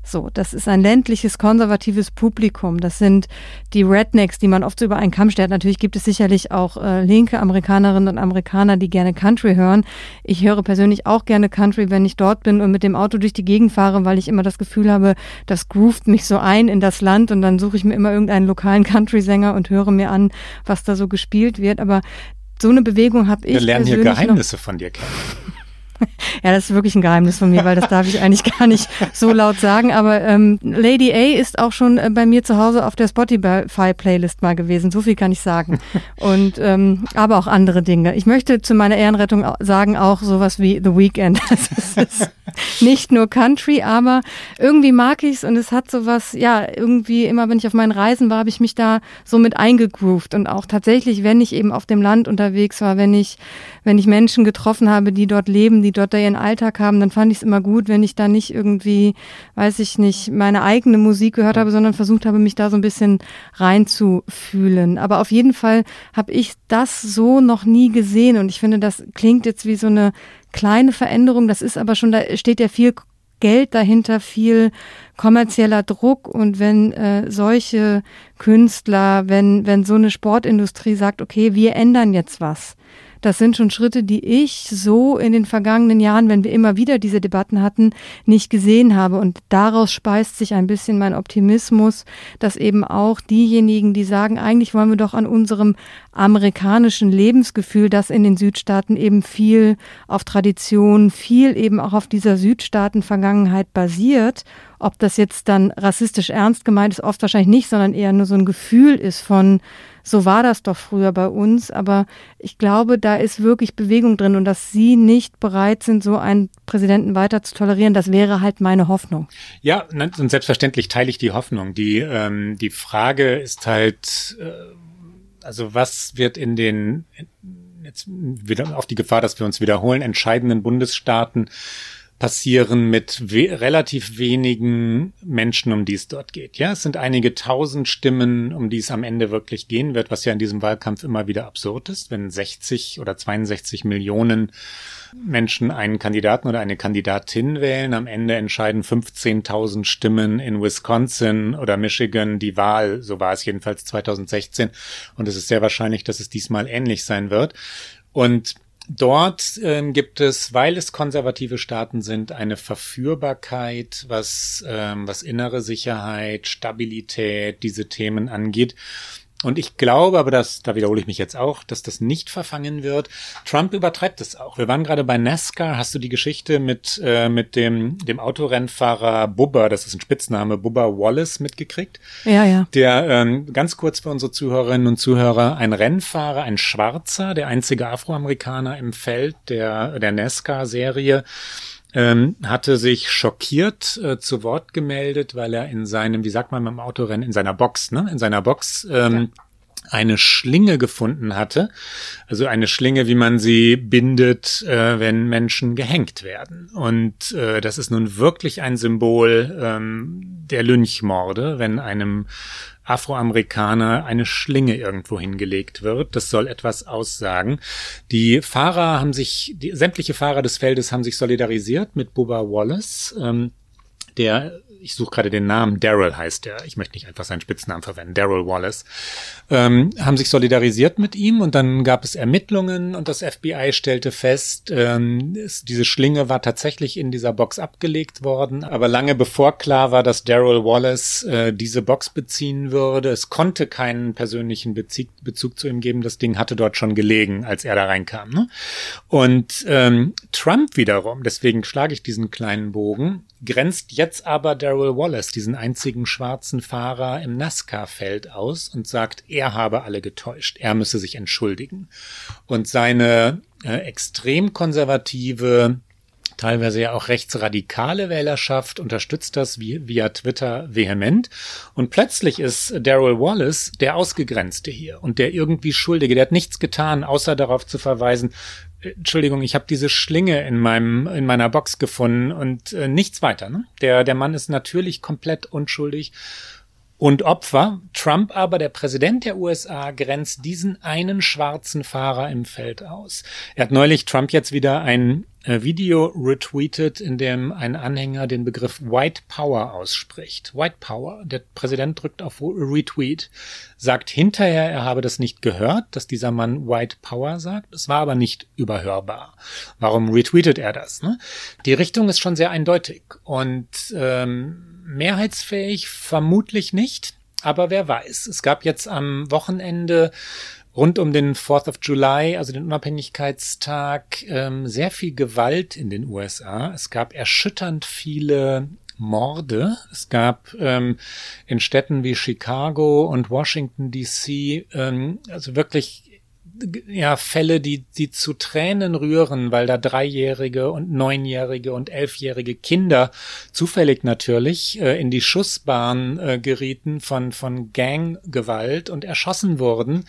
So, das ist ein ländliches, konservatives Publikum. Das sind die Rednecks, die man oft so über einen Kamm stellt. Natürlich gibt es sicherlich auch äh, linke Amerikanerinnen und Amerikaner, die gerne Country hören. Ich höre persönlich auch gerne Country, wenn ich dort bin und mit dem Auto durch die Gegend fahre, weil ich immer das Gefühl habe, das groovt mich so ein in das Land und dann suche ich mir immer irgendeinen lokalen Country-Sänger und höre mir an, was da so gespielt wird. Aber so eine Bewegung habe ich. Wir lernen hier Geheimnisse von dir kennen. Ja, das ist wirklich ein Geheimnis von mir, weil das darf ich eigentlich gar nicht so laut sagen. Aber ähm, Lady A ist auch schon äh, bei mir zu Hause auf der Spotify-Playlist mal gewesen. So viel kann ich sagen. Und ähm, aber auch andere Dinge. Ich möchte zu meiner Ehrenrettung sagen auch sowas wie The Weeknd. Das ist nicht nur Country, aber irgendwie mag ich es und es hat sowas, ja, irgendwie immer, wenn ich auf meinen Reisen war, habe ich mich da so mit eingegroovt und auch tatsächlich, wenn ich eben auf dem Land unterwegs war, wenn ich, wenn ich Menschen getroffen habe, die dort leben, die dort da ihren Alltag haben, dann fand ich es immer gut, wenn ich da nicht irgendwie, weiß ich nicht, meine eigene Musik gehört habe, sondern versucht habe, mich da so ein bisschen reinzufühlen. Aber auf jeden Fall habe ich das so noch nie gesehen und ich finde, das klingt jetzt wie so eine kleine Veränderung. Das ist aber schon, da steht ja viel Geld dahinter, viel kommerzieller Druck. Und wenn äh, solche Künstler, wenn, wenn so eine Sportindustrie sagt, okay, wir ändern jetzt was, das sind schon Schritte, die ich so in den vergangenen Jahren, wenn wir immer wieder diese Debatten hatten, nicht gesehen habe. Und daraus speist sich ein bisschen mein Optimismus, dass eben auch diejenigen, die sagen, eigentlich wollen wir doch an unserem amerikanischen Lebensgefühl, das in den Südstaaten eben viel auf Tradition, viel eben auch auf dieser Südstaaten-Vergangenheit basiert ob das jetzt dann rassistisch ernst gemeint ist, oft wahrscheinlich nicht, sondern eher nur so ein Gefühl ist von, so war das doch früher bei uns. Aber ich glaube, da ist wirklich Bewegung drin und dass Sie nicht bereit sind, so einen Präsidenten weiter zu tolerieren, das wäre halt meine Hoffnung. Ja, und selbstverständlich teile ich die Hoffnung. Die, ähm, die Frage ist halt, äh, also was wird in den, jetzt wieder auf die Gefahr, dass wir uns wiederholen, entscheidenden Bundesstaaten passieren mit we relativ wenigen Menschen, um die es dort geht. Ja, es sind einige tausend Stimmen, um die es am Ende wirklich gehen wird, was ja in diesem Wahlkampf immer wieder absurd ist, wenn 60 oder 62 Millionen Menschen einen Kandidaten oder eine Kandidatin wählen. Am Ende entscheiden 15.000 Stimmen in Wisconsin oder Michigan die Wahl. So war es jedenfalls 2016. Und es ist sehr wahrscheinlich, dass es diesmal ähnlich sein wird. Und Dort ähm, gibt es, weil es konservative Staaten sind, eine Verführbarkeit, was, ähm, was innere Sicherheit, Stabilität, diese Themen angeht, und ich glaube, aber das, da wiederhole ich mich jetzt auch, dass das nicht verfangen wird. Trump übertreibt es auch. Wir waren gerade bei NASCAR. Hast du die Geschichte mit, äh, mit dem, dem Autorennfahrer Bubba, das ist ein Spitzname, Bubba Wallace mitgekriegt? Ja, ja. Der, ähm, ganz kurz für unsere Zuhörerinnen und Zuhörer, ein Rennfahrer, ein Schwarzer, der einzige Afroamerikaner im Feld der, der NASCAR-Serie, ähm, hatte sich schockiert äh, zu Wort gemeldet, weil er in seinem, wie sagt man beim Autorennen, in seiner Box, ne, in seiner Box ähm, ja eine Schlinge gefunden hatte. Also eine Schlinge, wie man sie bindet, äh, wenn Menschen gehängt werden. Und äh, das ist nun wirklich ein Symbol ähm, der Lynchmorde, wenn einem Afroamerikaner eine Schlinge irgendwo hingelegt wird. Das soll etwas aussagen. Die Fahrer haben sich, die, sämtliche Fahrer des Feldes haben sich solidarisiert mit Bubba Wallace. Ähm, der ich suche gerade den Namen, Daryl heißt er, ich möchte nicht einfach seinen Spitznamen verwenden, Daryl Wallace, ähm, haben sich solidarisiert mit ihm und dann gab es Ermittlungen und das FBI stellte fest, ähm, es, diese Schlinge war tatsächlich in dieser Box abgelegt worden, aber lange bevor klar war, dass Daryl Wallace äh, diese Box beziehen würde, es konnte keinen persönlichen Bezug, Bezug zu ihm geben, das Ding hatte dort schon gelegen, als er da reinkam. Ne? Und ähm, Trump wiederum, deswegen schlage ich diesen kleinen Bogen, grenzt jetzt aber Daryl Wallace, diesen einzigen schwarzen Fahrer im NASCAR-Feld aus und sagt, er habe alle getäuscht, er müsse sich entschuldigen. Und seine äh, extrem konservative, teilweise ja auch rechtsradikale Wählerschaft unterstützt das via Twitter vehement. Und plötzlich ist Daryl Wallace der Ausgegrenzte hier und der irgendwie Schuldige. Der hat nichts getan, außer darauf zu verweisen, Entschuldigung, ich habe diese Schlinge in meinem in meiner Box gefunden und äh, nichts weiter. Ne? Der der Mann ist natürlich komplett unschuldig und Opfer. Trump aber, der Präsident der USA, grenzt diesen einen schwarzen Fahrer im Feld aus. Er hat neulich Trump jetzt wieder ein Video retweetet, in dem ein Anhänger den Begriff White Power ausspricht. White Power. Der Präsident drückt auf Retweet, sagt hinterher, er habe das nicht gehört, dass dieser Mann White Power sagt. Es war aber nicht überhörbar. Warum retweetet er das? Ne? Die Richtung ist schon sehr eindeutig und ähm, mehrheitsfähig vermutlich nicht, aber wer weiß. Es gab jetzt am Wochenende rund um den 4th of July, also den Unabhängigkeitstag, ähm, sehr viel Gewalt in den USA. Es gab erschütternd viele Morde. Es gab ähm, in Städten wie Chicago und Washington DC ähm, also wirklich ja, Fälle, die, die zu Tränen rühren, weil da dreijährige und neunjährige und elfjährige Kinder zufällig natürlich äh, in die Schussbahn äh, gerieten von, von Ganggewalt und erschossen wurden.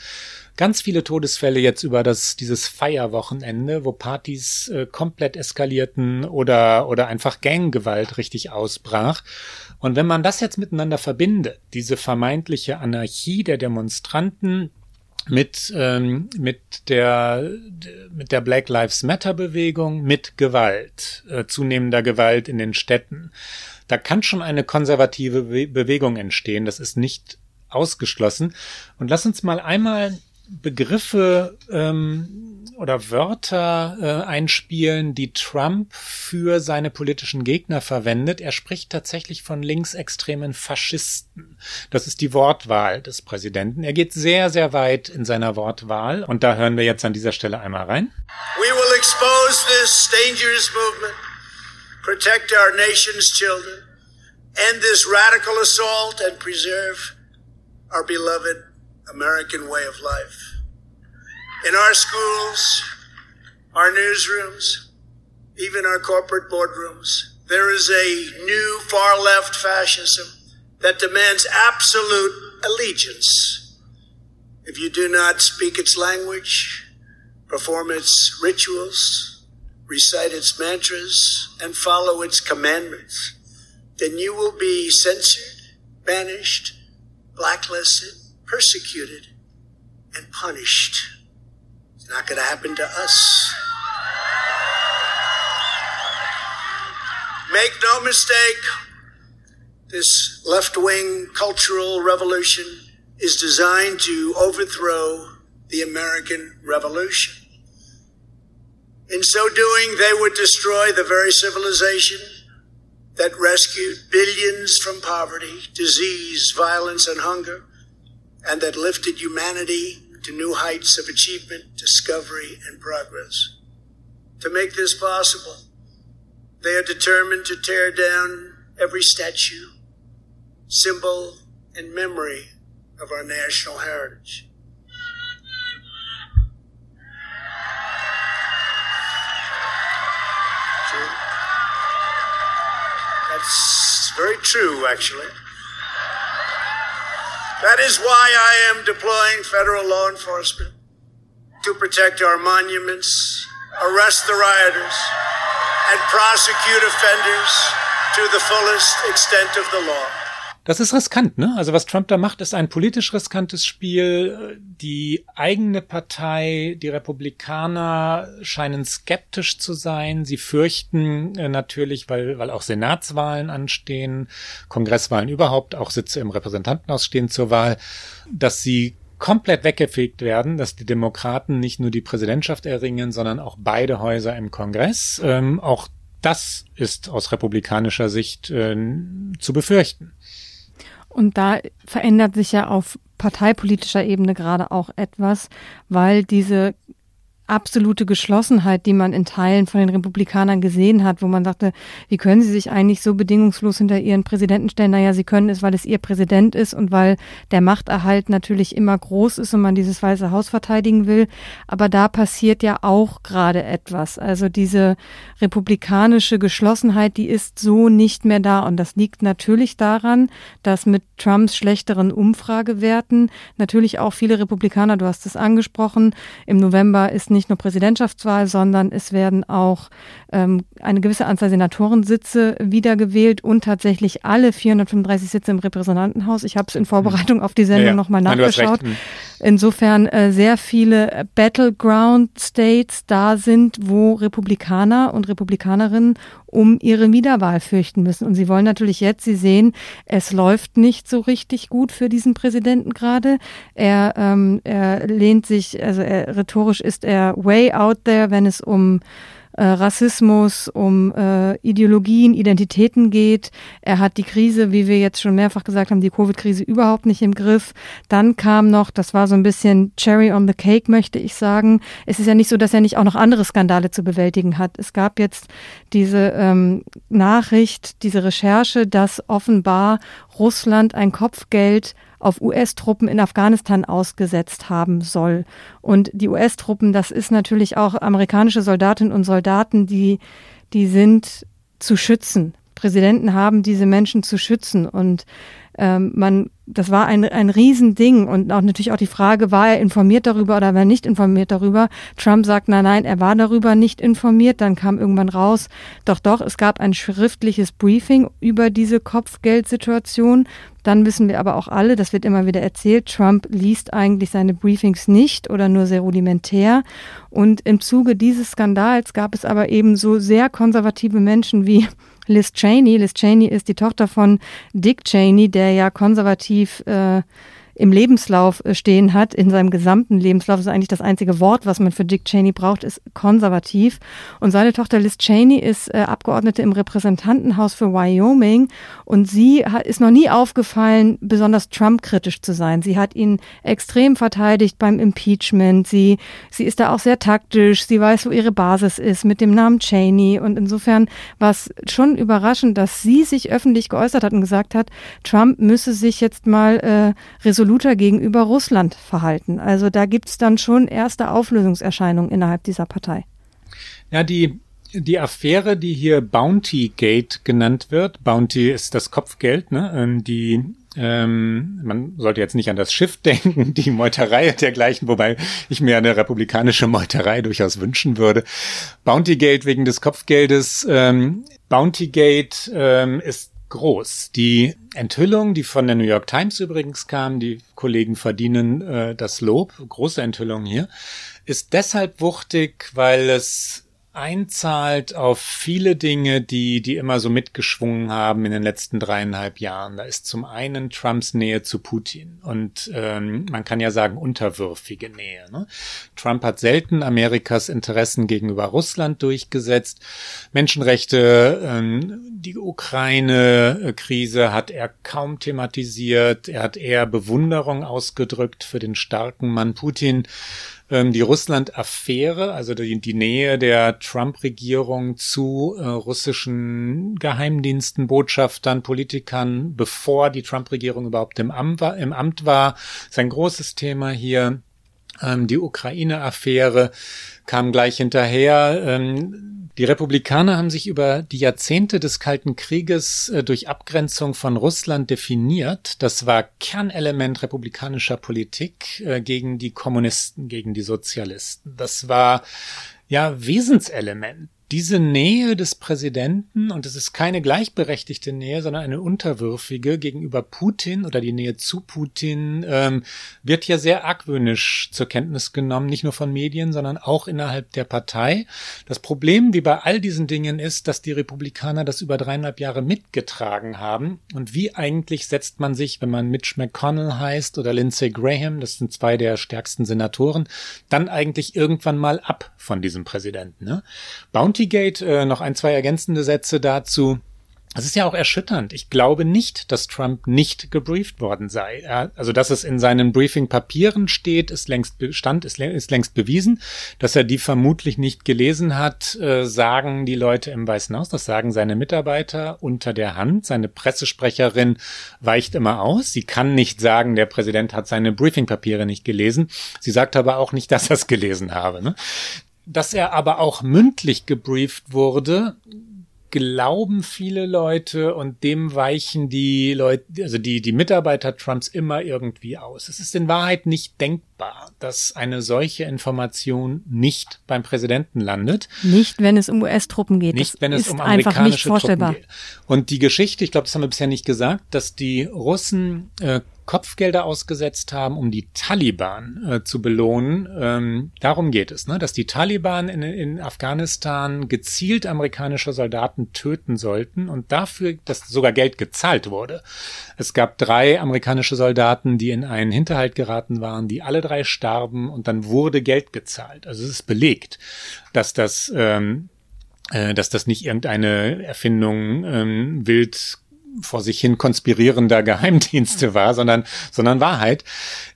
Ganz viele Todesfälle jetzt über das, dieses Feierwochenende, wo Partys äh, komplett eskalierten oder, oder einfach Ganggewalt richtig ausbrach. Und wenn man das jetzt miteinander verbindet, diese vermeintliche Anarchie der Demonstranten, mit, ähm, mit, der, mit der Black Lives Matter Bewegung, mit Gewalt, äh, zunehmender Gewalt in den Städten. Da kann schon eine konservative Be Bewegung entstehen. Das ist nicht ausgeschlossen. Und lass uns mal einmal Begriffe ähm, oder Wörter äh, einspielen, die Trump für seine politischen Gegner verwendet. Er spricht tatsächlich von linksextremen Faschisten. Das ist die Wortwahl des Präsidenten. Er geht sehr, sehr weit in seiner Wortwahl und da hören wir jetzt an dieser Stelle einmal rein. We will expose this dangerous movement, protect our nation's children, end this radical assault and preserve our beloved American way of life. In our schools, our newsrooms, even our corporate boardrooms, there is a new far left fascism that demands absolute allegiance. If you do not speak its language, perform its rituals, recite its mantras, and follow its commandments, then you will be censored, banished, blacklisted, persecuted, and punished. It's not going to happen to us. Make no mistake, this left wing cultural revolution is designed to overthrow the American Revolution. In so doing, they would destroy the very civilization that rescued billions from poverty, disease, violence, and hunger and that lifted humanity to new heights of achievement, discovery, and progress. To make this possible, they are determined to tear down every statue, symbol, and memory of our national heritage. That's very true, actually. That is why I am deploying federal law enforcement to protect our monuments, arrest the rioters, and prosecute offenders to the fullest extent of the law. Das ist riskant, ne? Also was Trump da macht, ist ein politisch riskantes Spiel. Die eigene Partei, die Republikaner scheinen skeptisch zu sein. Sie fürchten äh, natürlich, weil, weil auch Senatswahlen anstehen, Kongresswahlen überhaupt, auch Sitze im Repräsentantenhaus stehen zur Wahl, dass sie komplett weggefegt werden, dass die Demokraten nicht nur die Präsidentschaft erringen, sondern auch beide Häuser im Kongress. Ähm, auch das ist aus republikanischer Sicht äh, zu befürchten. Und da verändert sich ja auf parteipolitischer Ebene gerade auch etwas, weil diese absolute Geschlossenheit, die man in Teilen von den Republikanern gesehen hat, wo man sagte, wie können sie sich eigentlich so bedingungslos hinter ihren Präsidenten stellen? Naja, sie können es, weil es ihr Präsident ist und weil der Machterhalt natürlich immer groß ist und man dieses Weiße Haus verteidigen will. Aber da passiert ja auch gerade etwas. Also diese republikanische Geschlossenheit, die ist so nicht mehr da. Und das liegt natürlich daran, dass mit Trumps schlechteren Umfragewerten natürlich auch viele Republikaner, du hast es angesprochen, im November ist nicht nicht nur Präsidentschaftswahl, sondern es werden auch ähm, eine gewisse Anzahl Senatorensitze wiedergewählt und tatsächlich alle 435 Sitze im Repräsentantenhaus. Ich habe es in Vorbereitung auf die Sendung ja, ja. nochmal nachgeschaut. Nein, Insofern äh, sehr viele Battleground States da sind, wo Republikaner und Republikanerinnen um ihre Wiederwahl fürchten müssen. Und sie wollen natürlich jetzt, sie sehen, es läuft nicht so richtig gut für diesen Präsidenten gerade. Er, ähm, er lehnt sich, also er, rhetorisch ist er way out there, wenn es um äh, Rassismus, um äh, Ideologien, Identitäten geht. Er hat die Krise, wie wir jetzt schon mehrfach gesagt haben, die Covid-Krise überhaupt nicht im Griff. Dann kam noch, das war so ein bisschen Cherry on the Cake, möchte ich sagen. Es ist ja nicht so, dass er nicht auch noch andere Skandale zu bewältigen hat. Es gab jetzt diese ähm, Nachricht, diese Recherche, dass offenbar Russland ein Kopfgeld auf US-Truppen in Afghanistan ausgesetzt haben soll. Und die US-Truppen, das ist natürlich auch amerikanische Soldatinnen und Soldaten, die, die sind zu schützen. Präsidenten haben diese Menschen zu schützen und ähm, man, das war ein, ein Riesending und auch natürlich auch die Frage, war er informiert darüber oder war er nicht informiert darüber? Trump sagt, nein, nein, er war darüber nicht informiert. Dann kam irgendwann raus, doch, doch, es gab ein schriftliches Briefing über diese Kopfgeldsituation. Dann wissen wir aber auch alle, das wird immer wieder erzählt, Trump liest eigentlich seine Briefings nicht oder nur sehr rudimentär. Und im Zuge dieses Skandals gab es aber eben so sehr konservative Menschen wie Liz Cheney. Liz Cheney ist die Tochter von Dick Cheney, der ja konservativ äh, im Lebenslauf äh, stehen hat, in seinem gesamten Lebenslauf, das ist eigentlich das einzige Wort, was man für Dick Cheney braucht, ist konservativ. Und seine Tochter Liz Cheney ist äh, Abgeordnete im Repräsentantenhaus für Wyoming und sie hat, ist noch nie aufgefallen, besonders Trump-kritisch zu sein. Sie hat ihn extrem verteidigt beim Impeachment. Sie, sie ist da auch sehr taktisch. Sie weiß, wo ihre Basis ist mit dem Namen Cheney. Und insofern war es schon überraschend, dass sie sich öffentlich geäußert hat und gesagt hat, Trump müsse sich jetzt mal äh, resolution resoluter gegenüber Russland verhalten. Also da gibt es dann schon erste Auflösungserscheinungen innerhalb dieser Partei. Ja, die die Affäre, die hier Bounty Gate genannt wird, Bounty ist das Kopfgeld, ne? Ähm, die ähm, man sollte jetzt nicht an das Schiff denken, die Meuterei dergleichen, wobei ich mir eine republikanische Meuterei durchaus wünschen würde. Bounty Gate wegen des Kopfgeldes. Ähm, Bounty Gate ähm, ist groß. Die Enthüllung, die von der New York Times übrigens kam, die Kollegen verdienen äh, das Lob, große Enthüllung hier, ist deshalb wuchtig, weil es einzahlt auf viele Dinge, die, die immer so mitgeschwungen haben in den letzten dreieinhalb Jahren. Da ist zum einen Trumps Nähe zu Putin und ähm, man kann ja sagen unterwürfige Nähe. Ne? Trump hat selten Amerikas Interessen gegenüber Russland durchgesetzt. Menschenrechte, ähm, die Ukraine-Krise hat er kaum thematisiert. Er hat eher Bewunderung ausgedrückt für den starken Mann Putin ähm, die Russland-Affäre, also die, die, Nähe der Trump-Regierung zu äh, russischen Geheimdiensten, Botschaftern, Politikern, bevor die Trump-Regierung überhaupt im Amt war, im Amt war, ist ein großes Thema hier. Ähm, die Ukraine-Affäre kam gleich hinterher. Ähm, die Republikaner haben sich über die Jahrzehnte des Kalten Krieges äh, durch Abgrenzung von Russland definiert. Das war Kernelement republikanischer Politik äh, gegen die Kommunisten, gegen die Sozialisten. Das war ja Wesenselement diese Nähe des Präsidenten, und es ist keine gleichberechtigte Nähe, sondern eine unterwürfige gegenüber Putin oder die Nähe zu Putin, ähm, wird ja sehr argwöhnisch zur Kenntnis genommen, nicht nur von Medien, sondern auch innerhalb der Partei. Das Problem, wie bei all diesen Dingen, ist, dass die Republikaner das über dreieinhalb Jahre mitgetragen haben. Und wie eigentlich setzt man sich, wenn man Mitch McConnell heißt oder Lindsey Graham, das sind zwei der stärksten Senatoren, dann eigentlich irgendwann mal ab von diesem Präsidenten. Ne? Bounty Bountygate, äh, noch ein, zwei ergänzende Sätze dazu. Es ist ja auch erschütternd. Ich glaube nicht, dass Trump nicht gebrieft worden sei. Also, dass es in seinen Briefing-Papieren steht, ist längst bestand, ist, ist, längst bewiesen. Dass er die vermutlich nicht gelesen hat, äh, sagen die Leute im Weißen Haus. Das sagen seine Mitarbeiter unter der Hand. Seine Pressesprecherin weicht immer aus. Sie kann nicht sagen, der Präsident hat seine Briefing-Papiere nicht gelesen. Sie sagt aber auch nicht, dass er es gelesen habe. Ne? Dass er aber auch mündlich gebrieft wurde, glauben viele Leute und dem weichen die Leute, also die, die Mitarbeiter Trumps immer irgendwie aus. Es ist in Wahrheit nicht denkbar, dass eine solche Information nicht beim Präsidenten landet. Nicht, wenn es um US-Truppen geht. Nicht, wenn es um amerikanische Truppen geht. Und die Geschichte, ich glaube, das haben wir bisher nicht gesagt, dass die Russen äh, Kopfgelder ausgesetzt haben, um die Taliban äh, zu belohnen. Ähm, darum geht es, ne? dass die Taliban in, in Afghanistan gezielt amerikanische Soldaten töten sollten und dafür, dass sogar Geld gezahlt wurde. Es gab drei amerikanische Soldaten, die in einen Hinterhalt geraten waren, die alle drei starben und dann wurde Geld gezahlt. Also es ist belegt, dass das ähm, äh, dass das nicht irgendeine Erfindung ähm, wild vor sich hin konspirierender Geheimdienste war, sondern, sondern Wahrheit,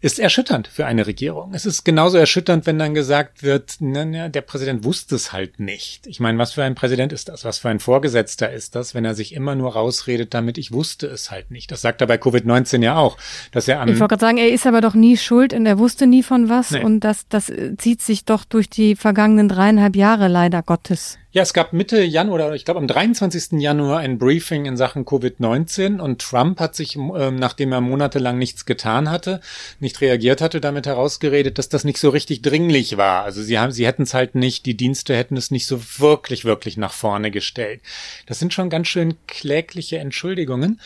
ist erschütternd für eine Regierung. Es ist genauso erschütternd, wenn dann gesagt wird, na, der Präsident wusste es halt nicht. Ich meine, was für ein Präsident ist das? Was für ein Vorgesetzter ist das, wenn er sich immer nur rausredet damit, ich wusste es halt nicht. Das sagt er bei Covid-19 ja auch, dass er am Ich wollte gerade sagen, er ist aber doch nie schuld und er wusste nie von was nee. und das, das zieht sich doch durch die vergangenen dreieinhalb Jahre leider Gottes. Ja, es gab Mitte Januar, oder ich glaube am 23. Januar ein Briefing in Sachen Covid-19 und Trump hat sich, ähm, nachdem er monatelang nichts getan hatte, nicht reagiert hatte, damit herausgeredet, dass das nicht so richtig dringlich war. Also sie haben, sie hätten es halt nicht, die Dienste hätten es nicht so wirklich, wirklich nach vorne gestellt. Das sind schon ganz schön klägliche Entschuldigungen.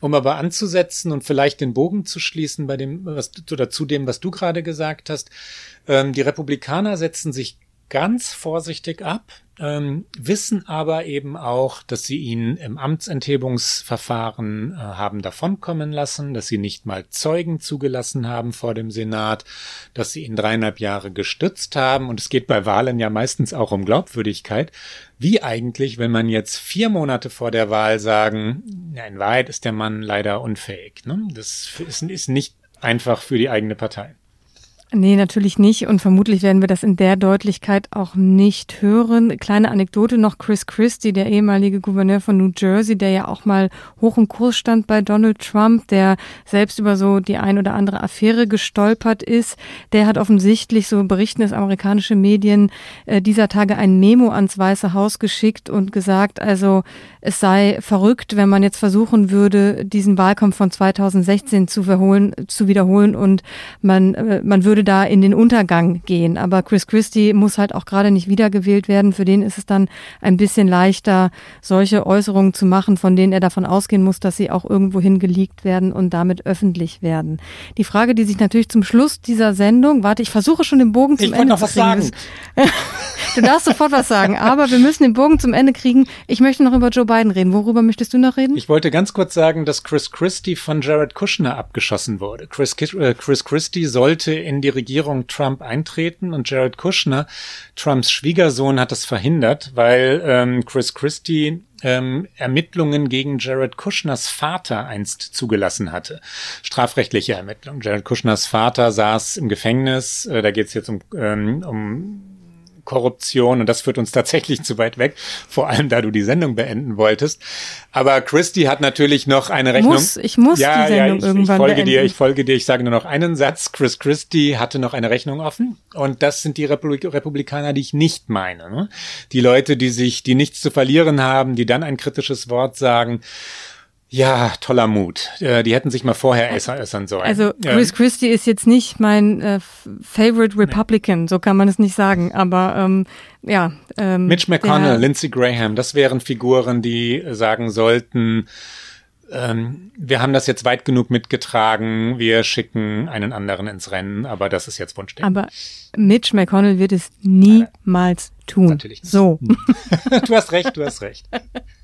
Um aber anzusetzen und vielleicht den Bogen zu schließen bei dem, was, oder zu dem, was du gerade gesagt hast, ähm, die Republikaner setzen sich ganz vorsichtig ab ähm, wissen aber eben auch, dass sie ihn im Amtsenthebungsverfahren äh, haben davonkommen lassen, dass sie nicht mal Zeugen zugelassen haben vor dem Senat, dass sie ihn dreieinhalb Jahre gestützt haben. Und es geht bei Wahlen ja meistens auch um Glaubwürdigkeit. Wie eigentlich, wenn man jetzt vier Monate vor der Wahl sagen, in Wahrheit ist der Mann leider unfähig. Ne? Das ist, ist nicht einfach für die eigene Partei. Nee, natürlich nicht. Und vermutlich werden wir das in der Deutlichkeit auch nicht hören. Kleine Anekdote noch. Chris Christie, der ehemalige Gouverneur von New Jersey, der ja auch mal hoch im Kurs stand bei Donald Trump, der selbst über so die ein oder andere Affäre gestolpert ist, der hat offensichtlich, so berichten es amerikanische Medien, äh, dieser Tage ein Memo ans Weiße Haus geschickt und gesagt, also es sei verrückt, wenn man jetzt versuchen würde, diesen Wahlkampf von 2016 zu, verholen, zu wiederholen und man, äh, man würde würde da in den Untergang gehen. Aber Chris Christie muss halt auch gerade nicht wiedergewählt werden. Für den ist es dann ein bisschen leichter, solche Äußerungen zu machen, von denen er davon ausgehen muss, dass sie auch irgendwohin geleakt werden und damit öffentlich werden. Die Frage, die sich natürlich zum Schluss dieser Sendung, warte, ich versuche schon den Bogen zum ich Ende noch zu kriegen. Was sagen. du darfst sofort was sagen, aber wir müssen den Bogen zum Ende kriegen. Ich möchte noch über Joe Biden reden. Worüber möchtest du noch reden? Ich wollte ganz kurz sagen, dass Chris Christie von Jared Kushner abgeschossen wurde. Chris, äh, Chris Christie sollte in die Regierung Trump eintreten und Jared Kushner, Trumps Schwiegersohn, hat das verhindert, weil ähm, Chris Christie ähm, Ermittlungen gegen Jared Kushners Vater einst zugelassen hatte. Strafrechtliche Ermittlungen. Jared Kushners Vater saß im Gefängnis. Äh, da geht es jetzt um, ähm, um Korruption und das führt uns tatsächlich zu weit weg, vor allem da du die Sendung beenden wolltest. Aber Christy hat natürlich noch eine Rechnung. Muss, ich muss ja, die Sendung ja, ich, irgendwann ich folge beenden. dir, ich folge dir, ich sage nur noch einen Satz. Chris Christie hatte noch eine Rechnung offen und das sind die Republik Republikaner, die ich nicht meine. Ne? Die Leute, die sich, die nichts zu verlieren haben, die dann ein kritisches Wort sagen. Ja, toller Mut. Äh, die hätten sich mal vorher äußern sollen. Also Chris Christie ist jetzt nicht mein äh, Favorite Republican, nee. so kann man es nicht sagen. Aber ähm, ja. Ähm, Mitch McConnell, Lindsey Graham, das wären Figuren, die sagen sollten, ähm, wir haben das jetzt weit genug mitgetragen, wir schicken einen anderen ins Rennen, aber das ist jetzt Wunschdenken. Aber Mitch McConnell wird es niemals tun. Natürlich nicht. So. du hast recht, du hast recht.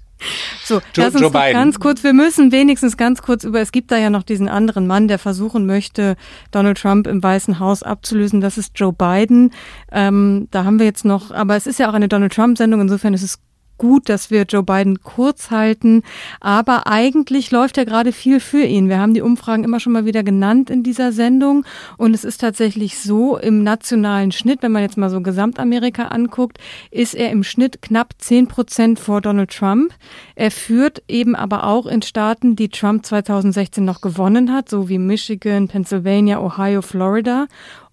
So, Joe, lass uns Joe Biden. ganz kurz, wir müssen wenigstens ganz kurz über, es gibt da ja noch diesen anderen Mann, der versuchen möchte, Donald Trump im Weißen Haus abzulösen, das ist Joe Biden. Ähm, da haben wir jetzt noch, aber es ist ja auch eine Donald Trump-Sendung, insofern ist es gut, dass wir Joe Biden kurz halten. Aber eigentlich läuft ja gerade viel für ihn. Wir haben die Umfragen immer schon mal wieder genannt in dieser Sendung. Und es ist tatsächlich so, im nationalen Schnitt, wenn man jetzt mal so Gesamtamerika anguckt, ist er im Schnitt knapp zehn Prozent vor Donald Trump. Er führt eben aber auch in Staaten, die Trump 2016 noch gewonnen hat, so wie Michigan, Pennsylvania, Ohio, Florida.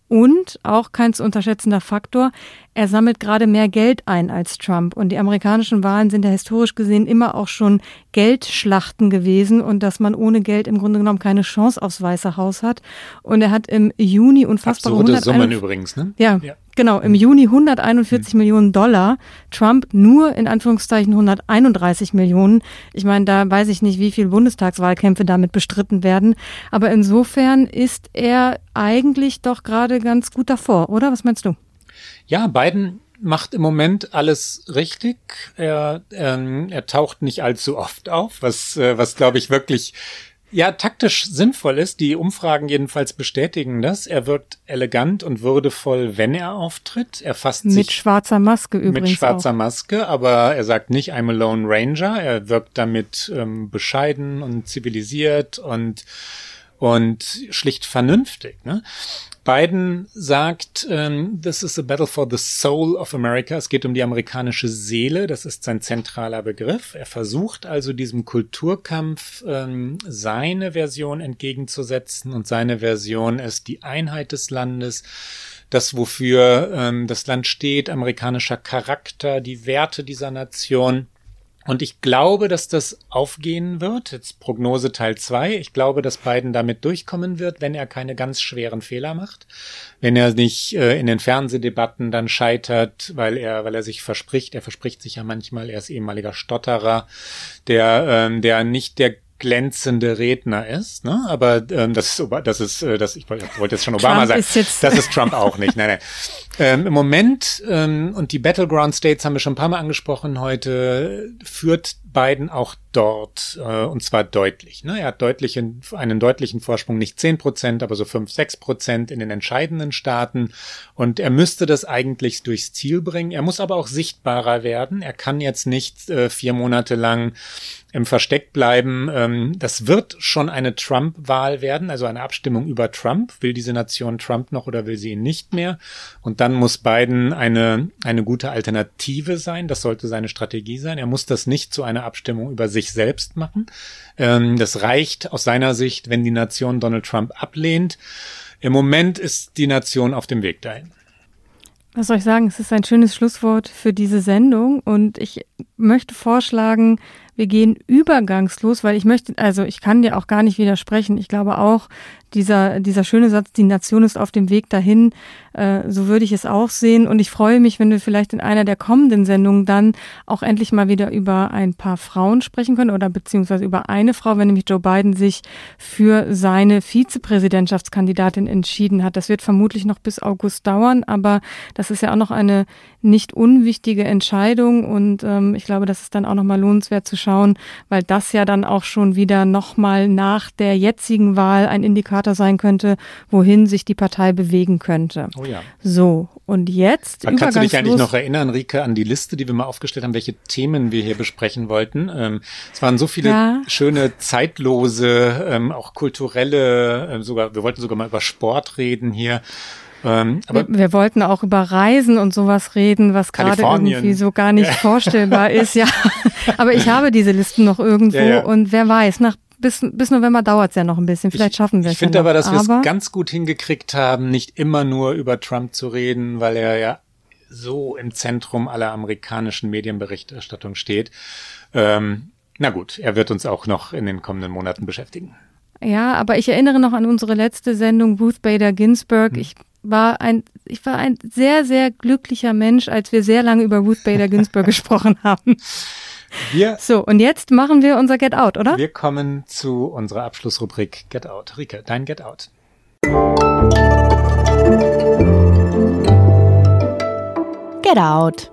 Und auch kein zu unterschätzender Faktor, er sammelt gerade mehr Geld ein als Trump. Und die amerikanischen Wahlen sind ja historisch gesehen immer auch schon Geldschlachten gewesen und dass man ohne Geld im Grunde genommen keine Chance aufs Weiße Haus hat. Und er hat im Juni unfassbare Absurde Summen übrigens, ne? Ja, ja, genau. Im Juni 141 hm. Millionen Dollar. Trump nur in Anführungszeichen 131 Millionen. Ich meine, da weiß ich nicht, wie viele Bundestagswahlkämpfe damit bestritten werden. Aber insofern ist er eigentlich doch gerade ganz gut davor, oder? Was meinst du? Ja, Biden macht im Moment alles richtig. Er, ähm, er taucht nicht allzu oft auf, was, äh, was glaube ich wirklich ja taktisch sinnvoll ist. Die Umfragen jedenfalls bestätigen das. Er wirkt elegant und würdevoll, wenn er auftritt. Er fasst Mit sich schwarzer Maske übrigens. mit schwarzer auch. Maske, aber er sagt nicht I'm a Lone Ranger. Er wirkt damit ähm, bescheiden und zivilisiert und und schlicht vernünftig. Ne? Biden sagt, ähm, this is a battle for the soul of America. Es geht um die amerikanische Seele. Das ist sein zentraler Begriff. Er versucht also diesem Kulturkampf ähm, seine Version entgegenzusetzen und seine Version ist die Einheit des Landes, das wofür ähm, das Land steht, amerikanischer Charakter, die Werte dieser Nation. Und ich glaube, dass das aufgehen wird. Jetzt Prognose Teil zwei. Ich glaube, dass Biden damit durchkommen wird, wenn er keine ganz schweren Fehler macht. Wenn er nicht äh, in den Fernsehdebatten dann scheitert, weil er, weil er sich verspricht. Er verspricht sich ja manchmal, er ist ehemaliger Stotterer, der, ähm, der nicht der glänzende Redner ist, ne? Aber ähm, das ist, das ist, äh, das ich wollte jetzt schon Obama Trump sagen. das ist Trump auch nicht. Nein, nein. Ähm, Im Moment ähm, und die Battleground States haben wir schon ein paar Mal angesprochen heute führt Biden auch dort äh, und zwar deutlich. Ne? Er hat deutlichen, einen deutlichen Vorsprung, nicht 10 Prozent, aber so 5, 6 Prozent in den entscheidenden Staaten und er müsste das eigentlich durchs Ziel bringen. Er muss aber auch sichtbarer werden. Er kann jetzt nicht äh, vier Monate lang im Versteck bleiben. Ähm, das wird schon eine Trump-Wahl werden, also eine Abstimmung über Trump. Will diese Nation Trump noch oder will sie ihn nicht mehr? Und dann muss Biden eine, eine gute Alternative sein. Das sollte seine Strategie sein. Er muss das nicht zu einer Abstimmung über sich selbst machen. Ähm, das reicht aus seiner Sicht, wenn die Nation Donald Trump ablehnt. Im Moment ist die Nation auf dem Weg dahin. Was soll ich sagen? Es ist ein schönes Schlusswort für diese Sendung und ich möchte vorschlagen, wir gehen übergangslos, weil ich möchte, also ich kann dir auch gar nicht widersprechen. Ich glaube auch, dieser, dieser schöne Satz, die Nation ist auf dem Weg dahin, äh, so würde ich es auch sehen. Und ich freue mich, wenn wir vielleicht in einer der kommenden Sendungen dann auch endlich mal wieder über ein paar Frauen sprechen können oder beziehungsweise über eine Frau, wenn nämlich Joe Biden sich für seine Vizepräsidentschaftskandidatin entschieden hat. Das wird vermutlich noch bis August dauern, aber das ist ja auch noch eine nicht unwichtige Entscheidung und ähm, ich glaube, das ist dann auch nochmal lohnenswert zu schauen, weil das ja dann auch schon wieder nochmal nach der jetzigen Wahl ein Indikator sein könnte, wohin sich die Partei bewegen könnte. Oh ja. So, und jetzt Dann kannst du dich eigentlich noch erinnern, Rike, an die Liste, die wir mal aufgestellt haben, welche Themen wir hier besprechen wollten. Ähm, es waren so viele Ja. schöne, zeitlose, ähm, auch kulturelle, ähm, sogar, wir wollten sogar mal über Sport reden hier. Ähm, aber wir, wir wollten auch über Reisen und sowas reden, was gerade irgendwie so gar nicht vorstellbar ist. Ja, aber ich habe diese Listen noch irgendwo Ja, ja. und wer weiß, nach bis, bis November dauert es ja noch ein bisschen. Vielleicht schaffen wir es. ich finde ja aber, dass wir es ganz gut hingekriegt haben, nicht immer nur über Trump zu reden, weil er ja so im Zentrum aller amerikanischen Medienberichterstattung steht. Ähm, na gut, er wird uns auch noch in den kommenden Monaten beschäftigen. Ja, aber ich erinnere noch an unsere letzte Sendung Ruth Bader Ginsburg. Hm. Ich war ein, ich war ein sehr, sehr glücklicher Mensch, als wir sehr lange über Ruth Bader Ginsburg gesprochen haben. Wir, So, und jetzt machen wir unser Get Out, oder? wir kommen zu unserer Abschlussrubrik Get Out. Rike, dein Get Out. Get Out.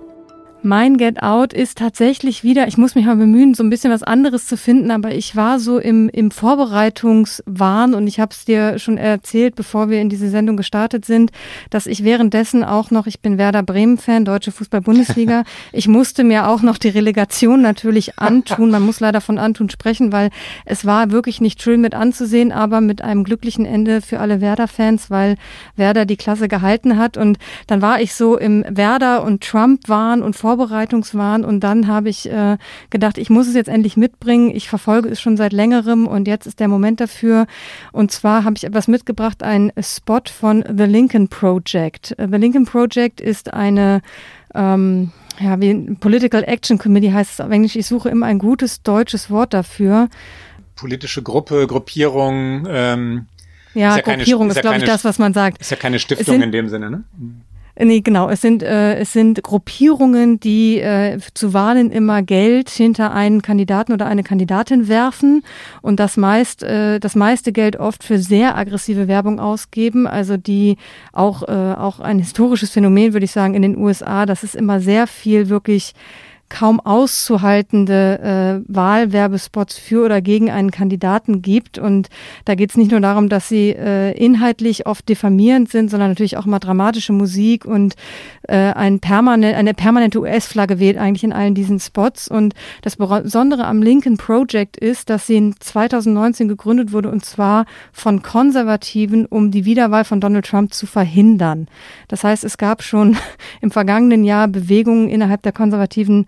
Mein Get Out ist tatsächlich wieder, ich muss mich mal bemühen, so ein bisschen was anderes zu finden, aber ich war so im, im Vorbereitungswahn und ich habe es dir schon erzählt, bevor wir in diese Sendung gestartet sind, dass ich währenddessen auch noch, ich bin Werder Bremen-Fan, Deutsche Fußball-Bundesliga, ich musste mir auch noch die Relegation natürlich antun. Man muss leider von antun sprechen, weil es war wirklich nicht schön mit anzusehen, aber mit einem glücklichen Ende für alle Werder-Fans, weil Werder die Klasse gehalten hat. Und dann war ich so im Werder und Trump-Wahn und Vorbereitungswahn und dann habe ich äh, gedacht, ich muss es jetzt endlich mitbringen. Ich verfolge es schon seit längerem und jetzt ist der Moment dafür. Und zwar habe ich etwas mitgebracht, ein Spot von The Lincoln Project. Äh, The Lincoln Project ist eine ähm, ja, wie Political Action Committee heißt es auf Englisch. Ich suche immer ein gutes deutsches Wort dafür. Politische Gruppe, Gruppierung, ähm, Ja, Ist ja keine- Gruppierung ist ist, ja glaube ich, keine- das, was man sagt. ist ja keine Stiftung sind- in dem Sinne, ne? Nee, genau. Es sind, äh, es sind Gruppierungen, die äh, zu Wahlen immer Geld hinter einen Kandidaten oder eine Kandidatin werfen und das meist, äh, das meiste Geld oft für sehr aggressive Werbung ausgeben. Also die auch, äh, auch ein historisches Phänomen, würde ich sagen, in den USA. Das ist immer sehr viel wirklich kaum auszuhaltende äh, Wahlwerbespots für oder gegen einen Kandidaten gibt. Und da geht es nicht nur darum, dass sie äh, inhaltlich oft diffamierend sind, sondern natürlich auch mal dramatische Musik und äh, ein permanent, eine permanente US-Flagge weht eigentlich in allen diesen Spots. Und das Besondere am Lincoln Project ist, dass sie in 2019 gegründet wurde und zwar von Konservativen, um die Wiederwahl von Donald Trump zu verhindern. Das heißt, es gab schon im vergangenen Jahr Bewegungen innerhalb der konservativen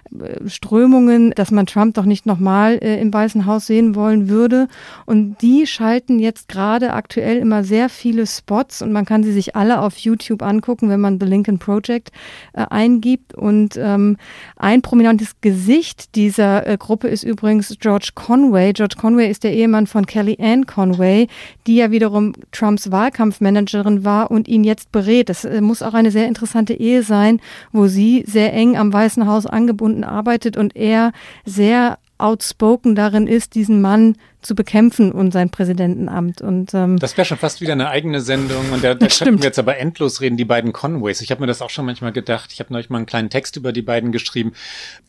Strömungen, dass man Trump doch nicht nochmal äh, im Weißen Haus sehen wollen würde. Und die schalten jetzt gerade aktuell immer sehr viele Spots und man kann sie sich alle auf YouTube angucken, wenn man The Lincoln Project äh, eingibt. Und ähm, ein prominentes Gesicht dieser äh, Gruppe ist übrigens George Conway. George Conway ist der Ehemann von Kellyanne Conway, die ja wiederum Trumps Wahlkampfmanagerin war und ihn jetzt berät. Das äh, muss auch eine sehr interessante Ehe sein, wo sie sehr eng am Weißen Haus angebunden Stunden arbeitet und er sehr outspoken darin ist, diesen Mann zu bekämpfen und sein Präsidentenamt. Und, ähm, das wäre schon fast wieder eine eigene Sendung und da, da könnten wir jetzt aber endlos reden, die beiden Conways. Ich habe mir das auch schon manchmal gedacht. Ich habe neulich mal einen kleinen Text über die beiden geschrieben,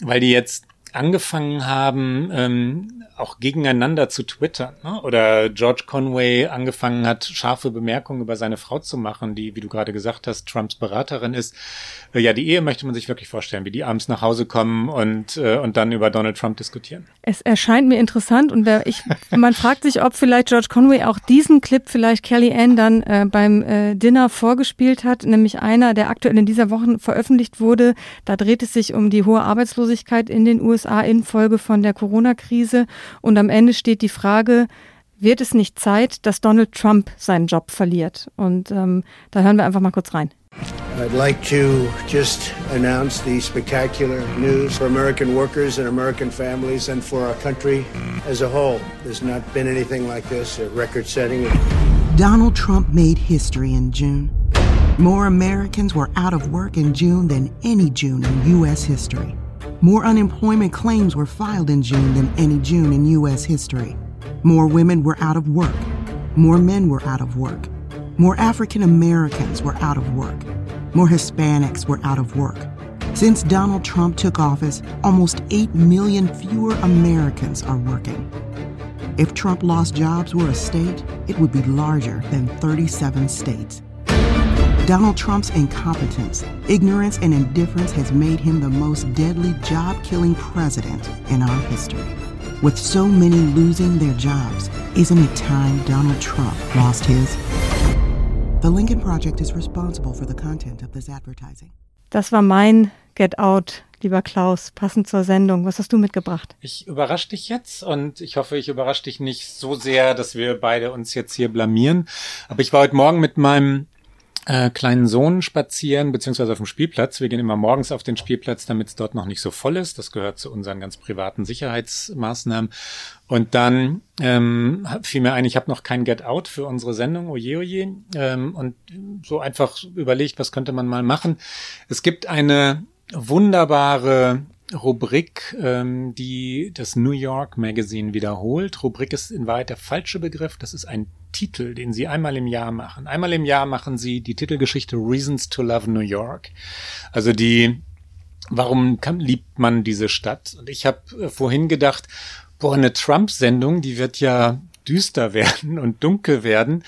weil die jetzt angefangen haben, ähm, auch gegeneinander zu twittern. Ne? Oder George Conway angefangen hat, scharfe Bemerkungen über seine Frau zu machen, die, wie du gerade gesagt hast, Trumps Beraterin ist. Äh, ja, die Ehe möchte man sich wirklich vorstellen, wie die abends nach Hause kommen und, äh, und dann über Donald Trump diskutieren. Es erscheint mir interessant und wer, ich, man fragt sich, ob vielleicht George Conway auch diesen Clip vielleicht Kelly Ann dann äh, beim äh, Dinner vorgespielt hat, nämlich einer, der aktuell in dieser Woche veröffentlicht wurde. Da dreht es sich um die hohe Arbeitslosigkeit in den USA infolge von der Corona-Krise und am Ende steht die Frage, wird es nicht Zeit, dass Donald Trump seinen Job verliert? Und ähm, da hören wir einfach mal kurz rein. I'd like to just announce the spectacular news for American workers and American families and for our country as a whole. There's not been anything like this, a record setting. Donald Trump made history in June. More Americans were out of work in June than any June in U.S. history. More unemployment claims were filed in June than any June in U.S. history. More women were out of work. More men were out of work. More African Americans were out of work. More Hispanics were out of work. Since Donald Trump took office, almost 8 million fewer Americans are working. If Trump lost jobs were a state, it would be larger than 37 states. Donald Trump's incompetence, ignorance, and indifference has made him the most deadly job killing president in our history. With so many losing their jobs, isn't it time Donald Trump lost his? The Lincoln Project is responsible for the content of this advertising. Das war mein Get Out, lieber Klaus, passend zur Sendung. Was hast du mitgebracht? Ich überrasche dich jetzt und ich hoffe, ich überrasche dich nicht so sehr, dass wir beide uns jetzt hier blamieren. Aber ich war heute Morgen mit meinem äh, kleinen Sohn spazieren, beziehungsweise auf dem Spielplatz. Wir gehen immer morgens auf den Spielplatz, damit es dort noch nicht so voll ist. Das gehört zu unseren ganz privaten Sicherheitsmaßnahmen. Und dann ähm, fiel mir ein, ich habe noch kein Get Out für unsere Sendung, oje oje. Ähm, und so einfach überlegt, was könnte man mal machen. Es gibt eine wunderbare Rubrik, ähm, die das New York Magazine wiederholt. Rubrik ist in Wahrheit der falsche Begriff. Das ist ein Titel, den sie einmal im Jahr machen. Einmal im Jahr machen sie die Titelgeschichte Reasons to Love New York. Also die, warum kann, liebt man diese Stadt? Und ich habe äh, vorhin gedacht, boah, eine Trump-Sendung, die wird ja düster werden und dunkel werden.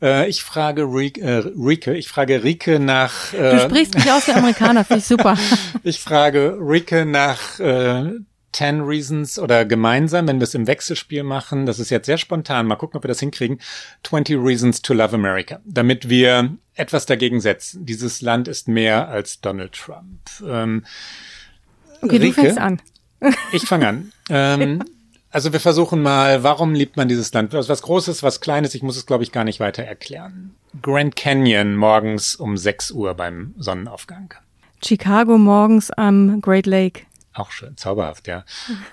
Äh, ich frage Rike, äh, Rike, ich frage Rike nach. Äh, du sprichst mich aus wie Amerikaner, finde ich super. ich frage Rike nach äh, 10 Reasons oder gemeinsam, wenn wir es im Wechselspiel machen, das ist jetzt sehr spontan, mal gucken, ob wir das hinkriegen, 20 Reasons to Love America, damit wir etwas dagegen setzen. Dieses Land ist mehr als Donald Trump. Ähm, okay, Rike, du fängst an. ich fange an. Ähm, also wir versuchen mal, warum liebt man dieses Land? Was Großes, was Kleines, ich muss es, glaube ich, gar nicht weiter erklären. Grand Canyon morgens um 6 Uhr beim Sonnenaufgang. Chicago morgens am Great Lake. Auch schön, zauberhaft, ja.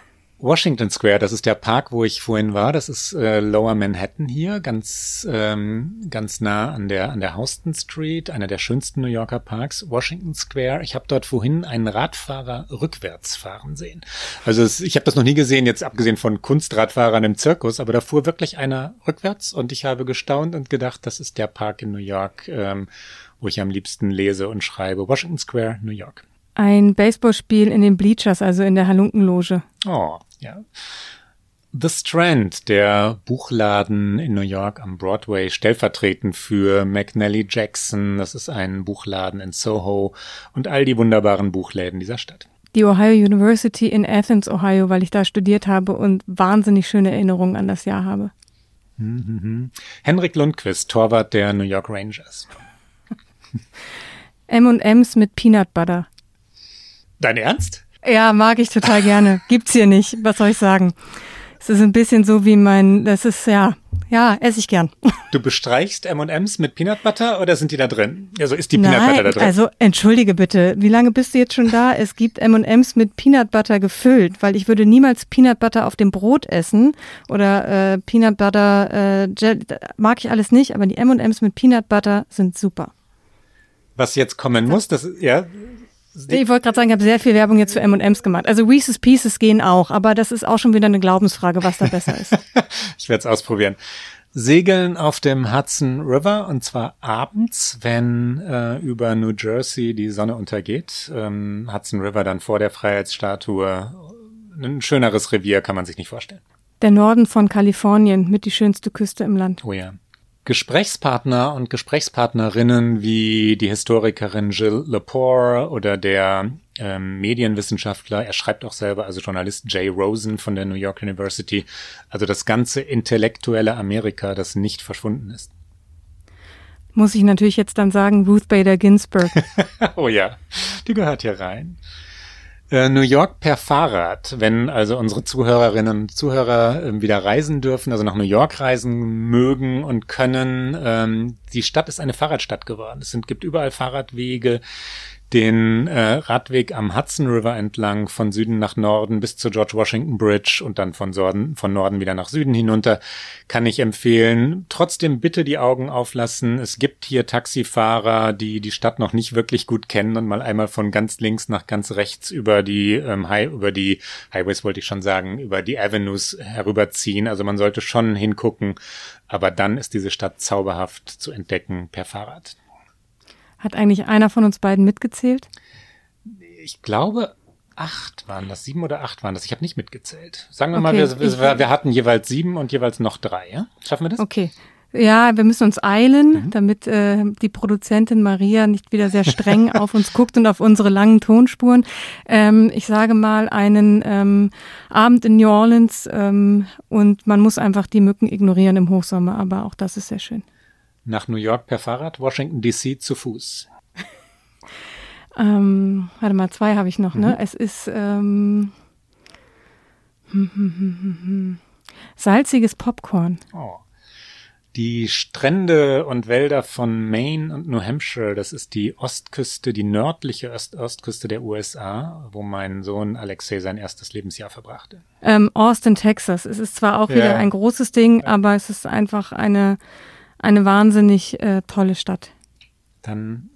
Washington Square, das ist der Park, wo ich vorhin war. Das ist äh, Lower Manhattan hier, ganz ähm, ganz nah an der an der Houston Street, einer der schönsten New Yorker Parks. Washington Square. Ich habe dort vorhin einen Radfahrer rückwärts fahren sehen. Also es, ich habe das noch nie gesehen, jetzt abgesehen von Kunstradfahrern im Zirkus, aber da fuhr wirklich einer rückwärts und ich habe gestaunt und gedacht, das ist der Park in New York, ähm, wo ich am liebsten lese und schreibe. Washington Square, New York. Ein Baseballspiel in den Bleachers, also in der Halunkenloge. Oh, ja. The Strand, der Buchladen in New York am Broadway, stellvertretend für McNally Jackson. Das ist ein Buchladen in Soho und all die wunderbaren Buchläden dieser Stadt. Die Ohio University in Athens, Ohio, weil ich da studiert habe und wahnsinnig schöne Erinnerungen an das Jahr habe. Mhm. Henrik Lundqvist, Torwart der New York Rangers. M&M's mit Peanut Butter. Dein Ernst? Ja, mag ich total gerne. Gibt's hier nicht. Was soll ich sagen? Es ist ein bisschen so wie mein, das ist ja, ja, esse ich gern. Du bestreichst M&M's mit Peanut Butter oder sind die da drin? Also ist die Peanut Nein, Butter da drin? Also entschuldige bitte, wie lange bist du jetzt schon da? Es gibt M&M's mit Peanut Butter gefüllt, weil ich würde niemals Peanut Butter auf dem Brot essen oder äh, Peanut Butter äh, Jelly, mag ich alles nicht, aber die M&M's mit Peanut Butter sind super. Was jetzt kommen muss, das ja ich wollte gerade sagen, ich habe sehr viel Werbung jetzt für M&M's gemacht. Also Reese's Pieces gehen auch, aber das ist auch schon wieder eine Glaubensfrage, was da besser ist. ich werde es ausprobieren. Segeln auf dem Hudson River und zwar abends, wenn äh, über New Jersey die Sonne untergeht. Ähm, Hudson River dann vor der Freiheitsstatue. Ein schöneres Revier kann man sich nicht vorstellen. Der Norden von Kalifornien mit die schönste Küste im Land. Oh ja. Gesprächspartner und Gesprächspartnerinnen wie die Historikerin Jill Lepore oder der ähm, Medienwissenschaftler, er schreibt auch selber, also Journalist Jay Rosen von der New York University, also das ganze intellektuelle Amerika, das nicht verschwunden ist. Muss ich natürlich jetzt dann sagen, Ruth Bader Ginsburg. oh ja, die gehört hier rein. Äh, New York per Fahrrad, wenn also unsere Zuhörerinnen und Zuhörer äh, wieder reisen dürfen, also nach New York reisen mögen und können. Ähm, die Stadt ist eine Fahrradstadt geworden. Es gibt überall Fahrradwege den äh, Radweg am Hudson River entlang von Süden nach Norden bis zur George Washington Bridge und dann von, Norden, von Norden wieder nach Süden hinunter, kann ich empfehlen. Trotzdem bitte die Augen auflassen. Es gibt hier Taxifahrer, die die Stadt noch nicht wirklich gut kennen und mal einmal von ganz links nach ganz rechts über die ähm, High, über die Highways wollte ich schon sagen, über die Avenues herüberziehen. Also man sollte schon hingucken, aber dann ist diese Stadt zauberhaft zu entdecken per Fahrrad. Hat eigentlich einer von uns beiden mitgezählt? Ich glaube, acht waren das, sieben oder acht waren das. Ich habe nicht mitgezählt. Sagen wir okay, mal, wir, wir, wir, hatten jeweils sieben und jeweils noch drei. Ja? Schaffen wir das? Okay. Ja, wir müssen uns eilen, mhm. damit äh, die Produzentin Maria nicht wieder sehr streng auf uns guckt und auf unsere langen Tonspuren. Ähm, ich sage mal einen ähm, Abend in New Orleans ähm, und man muss einfach die Mücken ignorieren im Hochsommer, aber auch das ist sehr schön. Nach New York per Fahrrad, Washington DC zu Fuß. ähm, warte mal, zwei habe ich noch, ne? Mhm. Es ist ähm, hm, hm, hm, salziges Popcorn. Oh. Die Strände und Wälder von Maine und New Hampshire, das ist die Ostküste, die nördliche Ost Ostküste der USA, wo mein Sohn Alexei sein erstes Lebensjahr verbrachte. Ähm, Austin, Texas. Es ist zwar auch ja. wieder ein großes Ding, aber es ist einfach eine eine wahnsinnig äh, tolle Stadt. Dann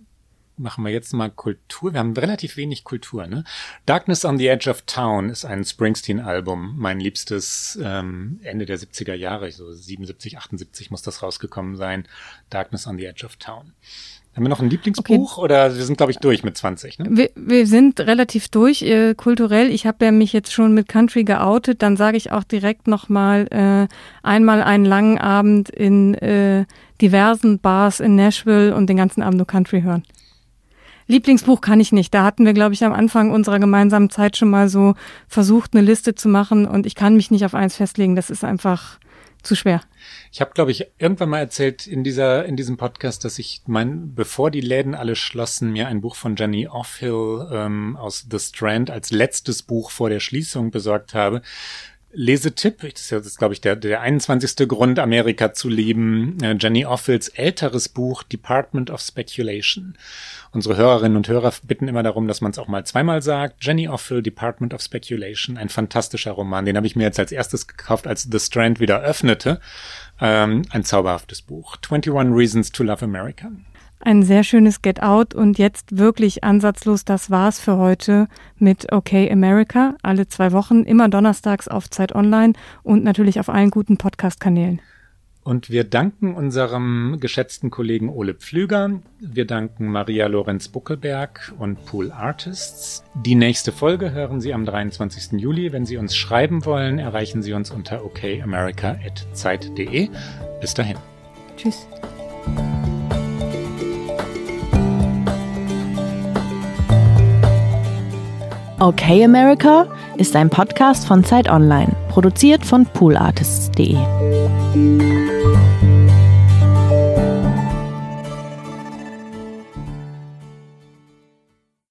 machen wir jetzt mal Kultur. Wir haben relativ wenig Kultur, ne? Darkness on the Edge of Town ist ein Springsteen-Album, mein liebstes ähm, Ende der 70er Jahre, so 77, 78 muss das rausgekommen sein. Darkness on the Edge of Town. Haben wir noch ein Lieblingsbuch okay. oder wir sind, glaube ich, durch mit 20? Ne? Wir, wir sind relativ durch äh, kulturell. Ich habe ja mich jetzt schon mit Country geoutet. Dann sage ich auch direkt nochmal äh, einmal einen langen Abend in äh, diversen Bars in Nashville und den ganzen Abend nur Country hören. Lieblingsbuch kann ich nicht. Da hatten wir, glaube ich, am Anfang unserer gemeinsamen Zeit schon mal so versucht, eine Liste zu machen und ich kann mich nicht auf eins festlegen. Das ist einfach zu schwer. Ich habe, glaube ich, irgendwann mal erzählt in dieser in diesem Podcast, dass ich mein, bevor die Läden alle schlossen, mir ein Buch von Jenny Offhill ähm, aus The Strand als letztes Buch vor der Schließung besorgt habe. Lesetipp, das ist jetzt, glaube ich, der, der 21. Grund, Amerika zu lieben. Äh, Jenny Offils älteres Buch Department of Speculation. Unsere Hörerinnen und Hörer bitten immer darum, dass man es auch mal zweimal sagt. Jenny Offel, Department of Speculation, ein fantastischer Roman. Den habe ich mir jetzt als erstes gekauft, als The Strand wieder öffnete. Ähm, ein zauberhaftes Buch. 21 Reasons to Love America. Ein sehr schönes Get Out und jetzt wirklich ansatzlos, das war's für heute mit Okay America. Alle zwei Wochen, immer donnerstags auf Zeit Online und natürlich auf allen guten Podcast-Kanälen. Und wir danken unserem geschätzten Kollegen Ole Pflüger. Wir danken Maria Lorenz Buckelberg und Pool Artists. Die nächste Folge hören Sie am 23. Juli. Wenn Sie uns schreiben wollen, erreichen Sie uns unter okamerica.zeit.de. Bis dahin. Tschüss. Okay America ist ein Podcast von Zeit Online, produziert von poolartists.de.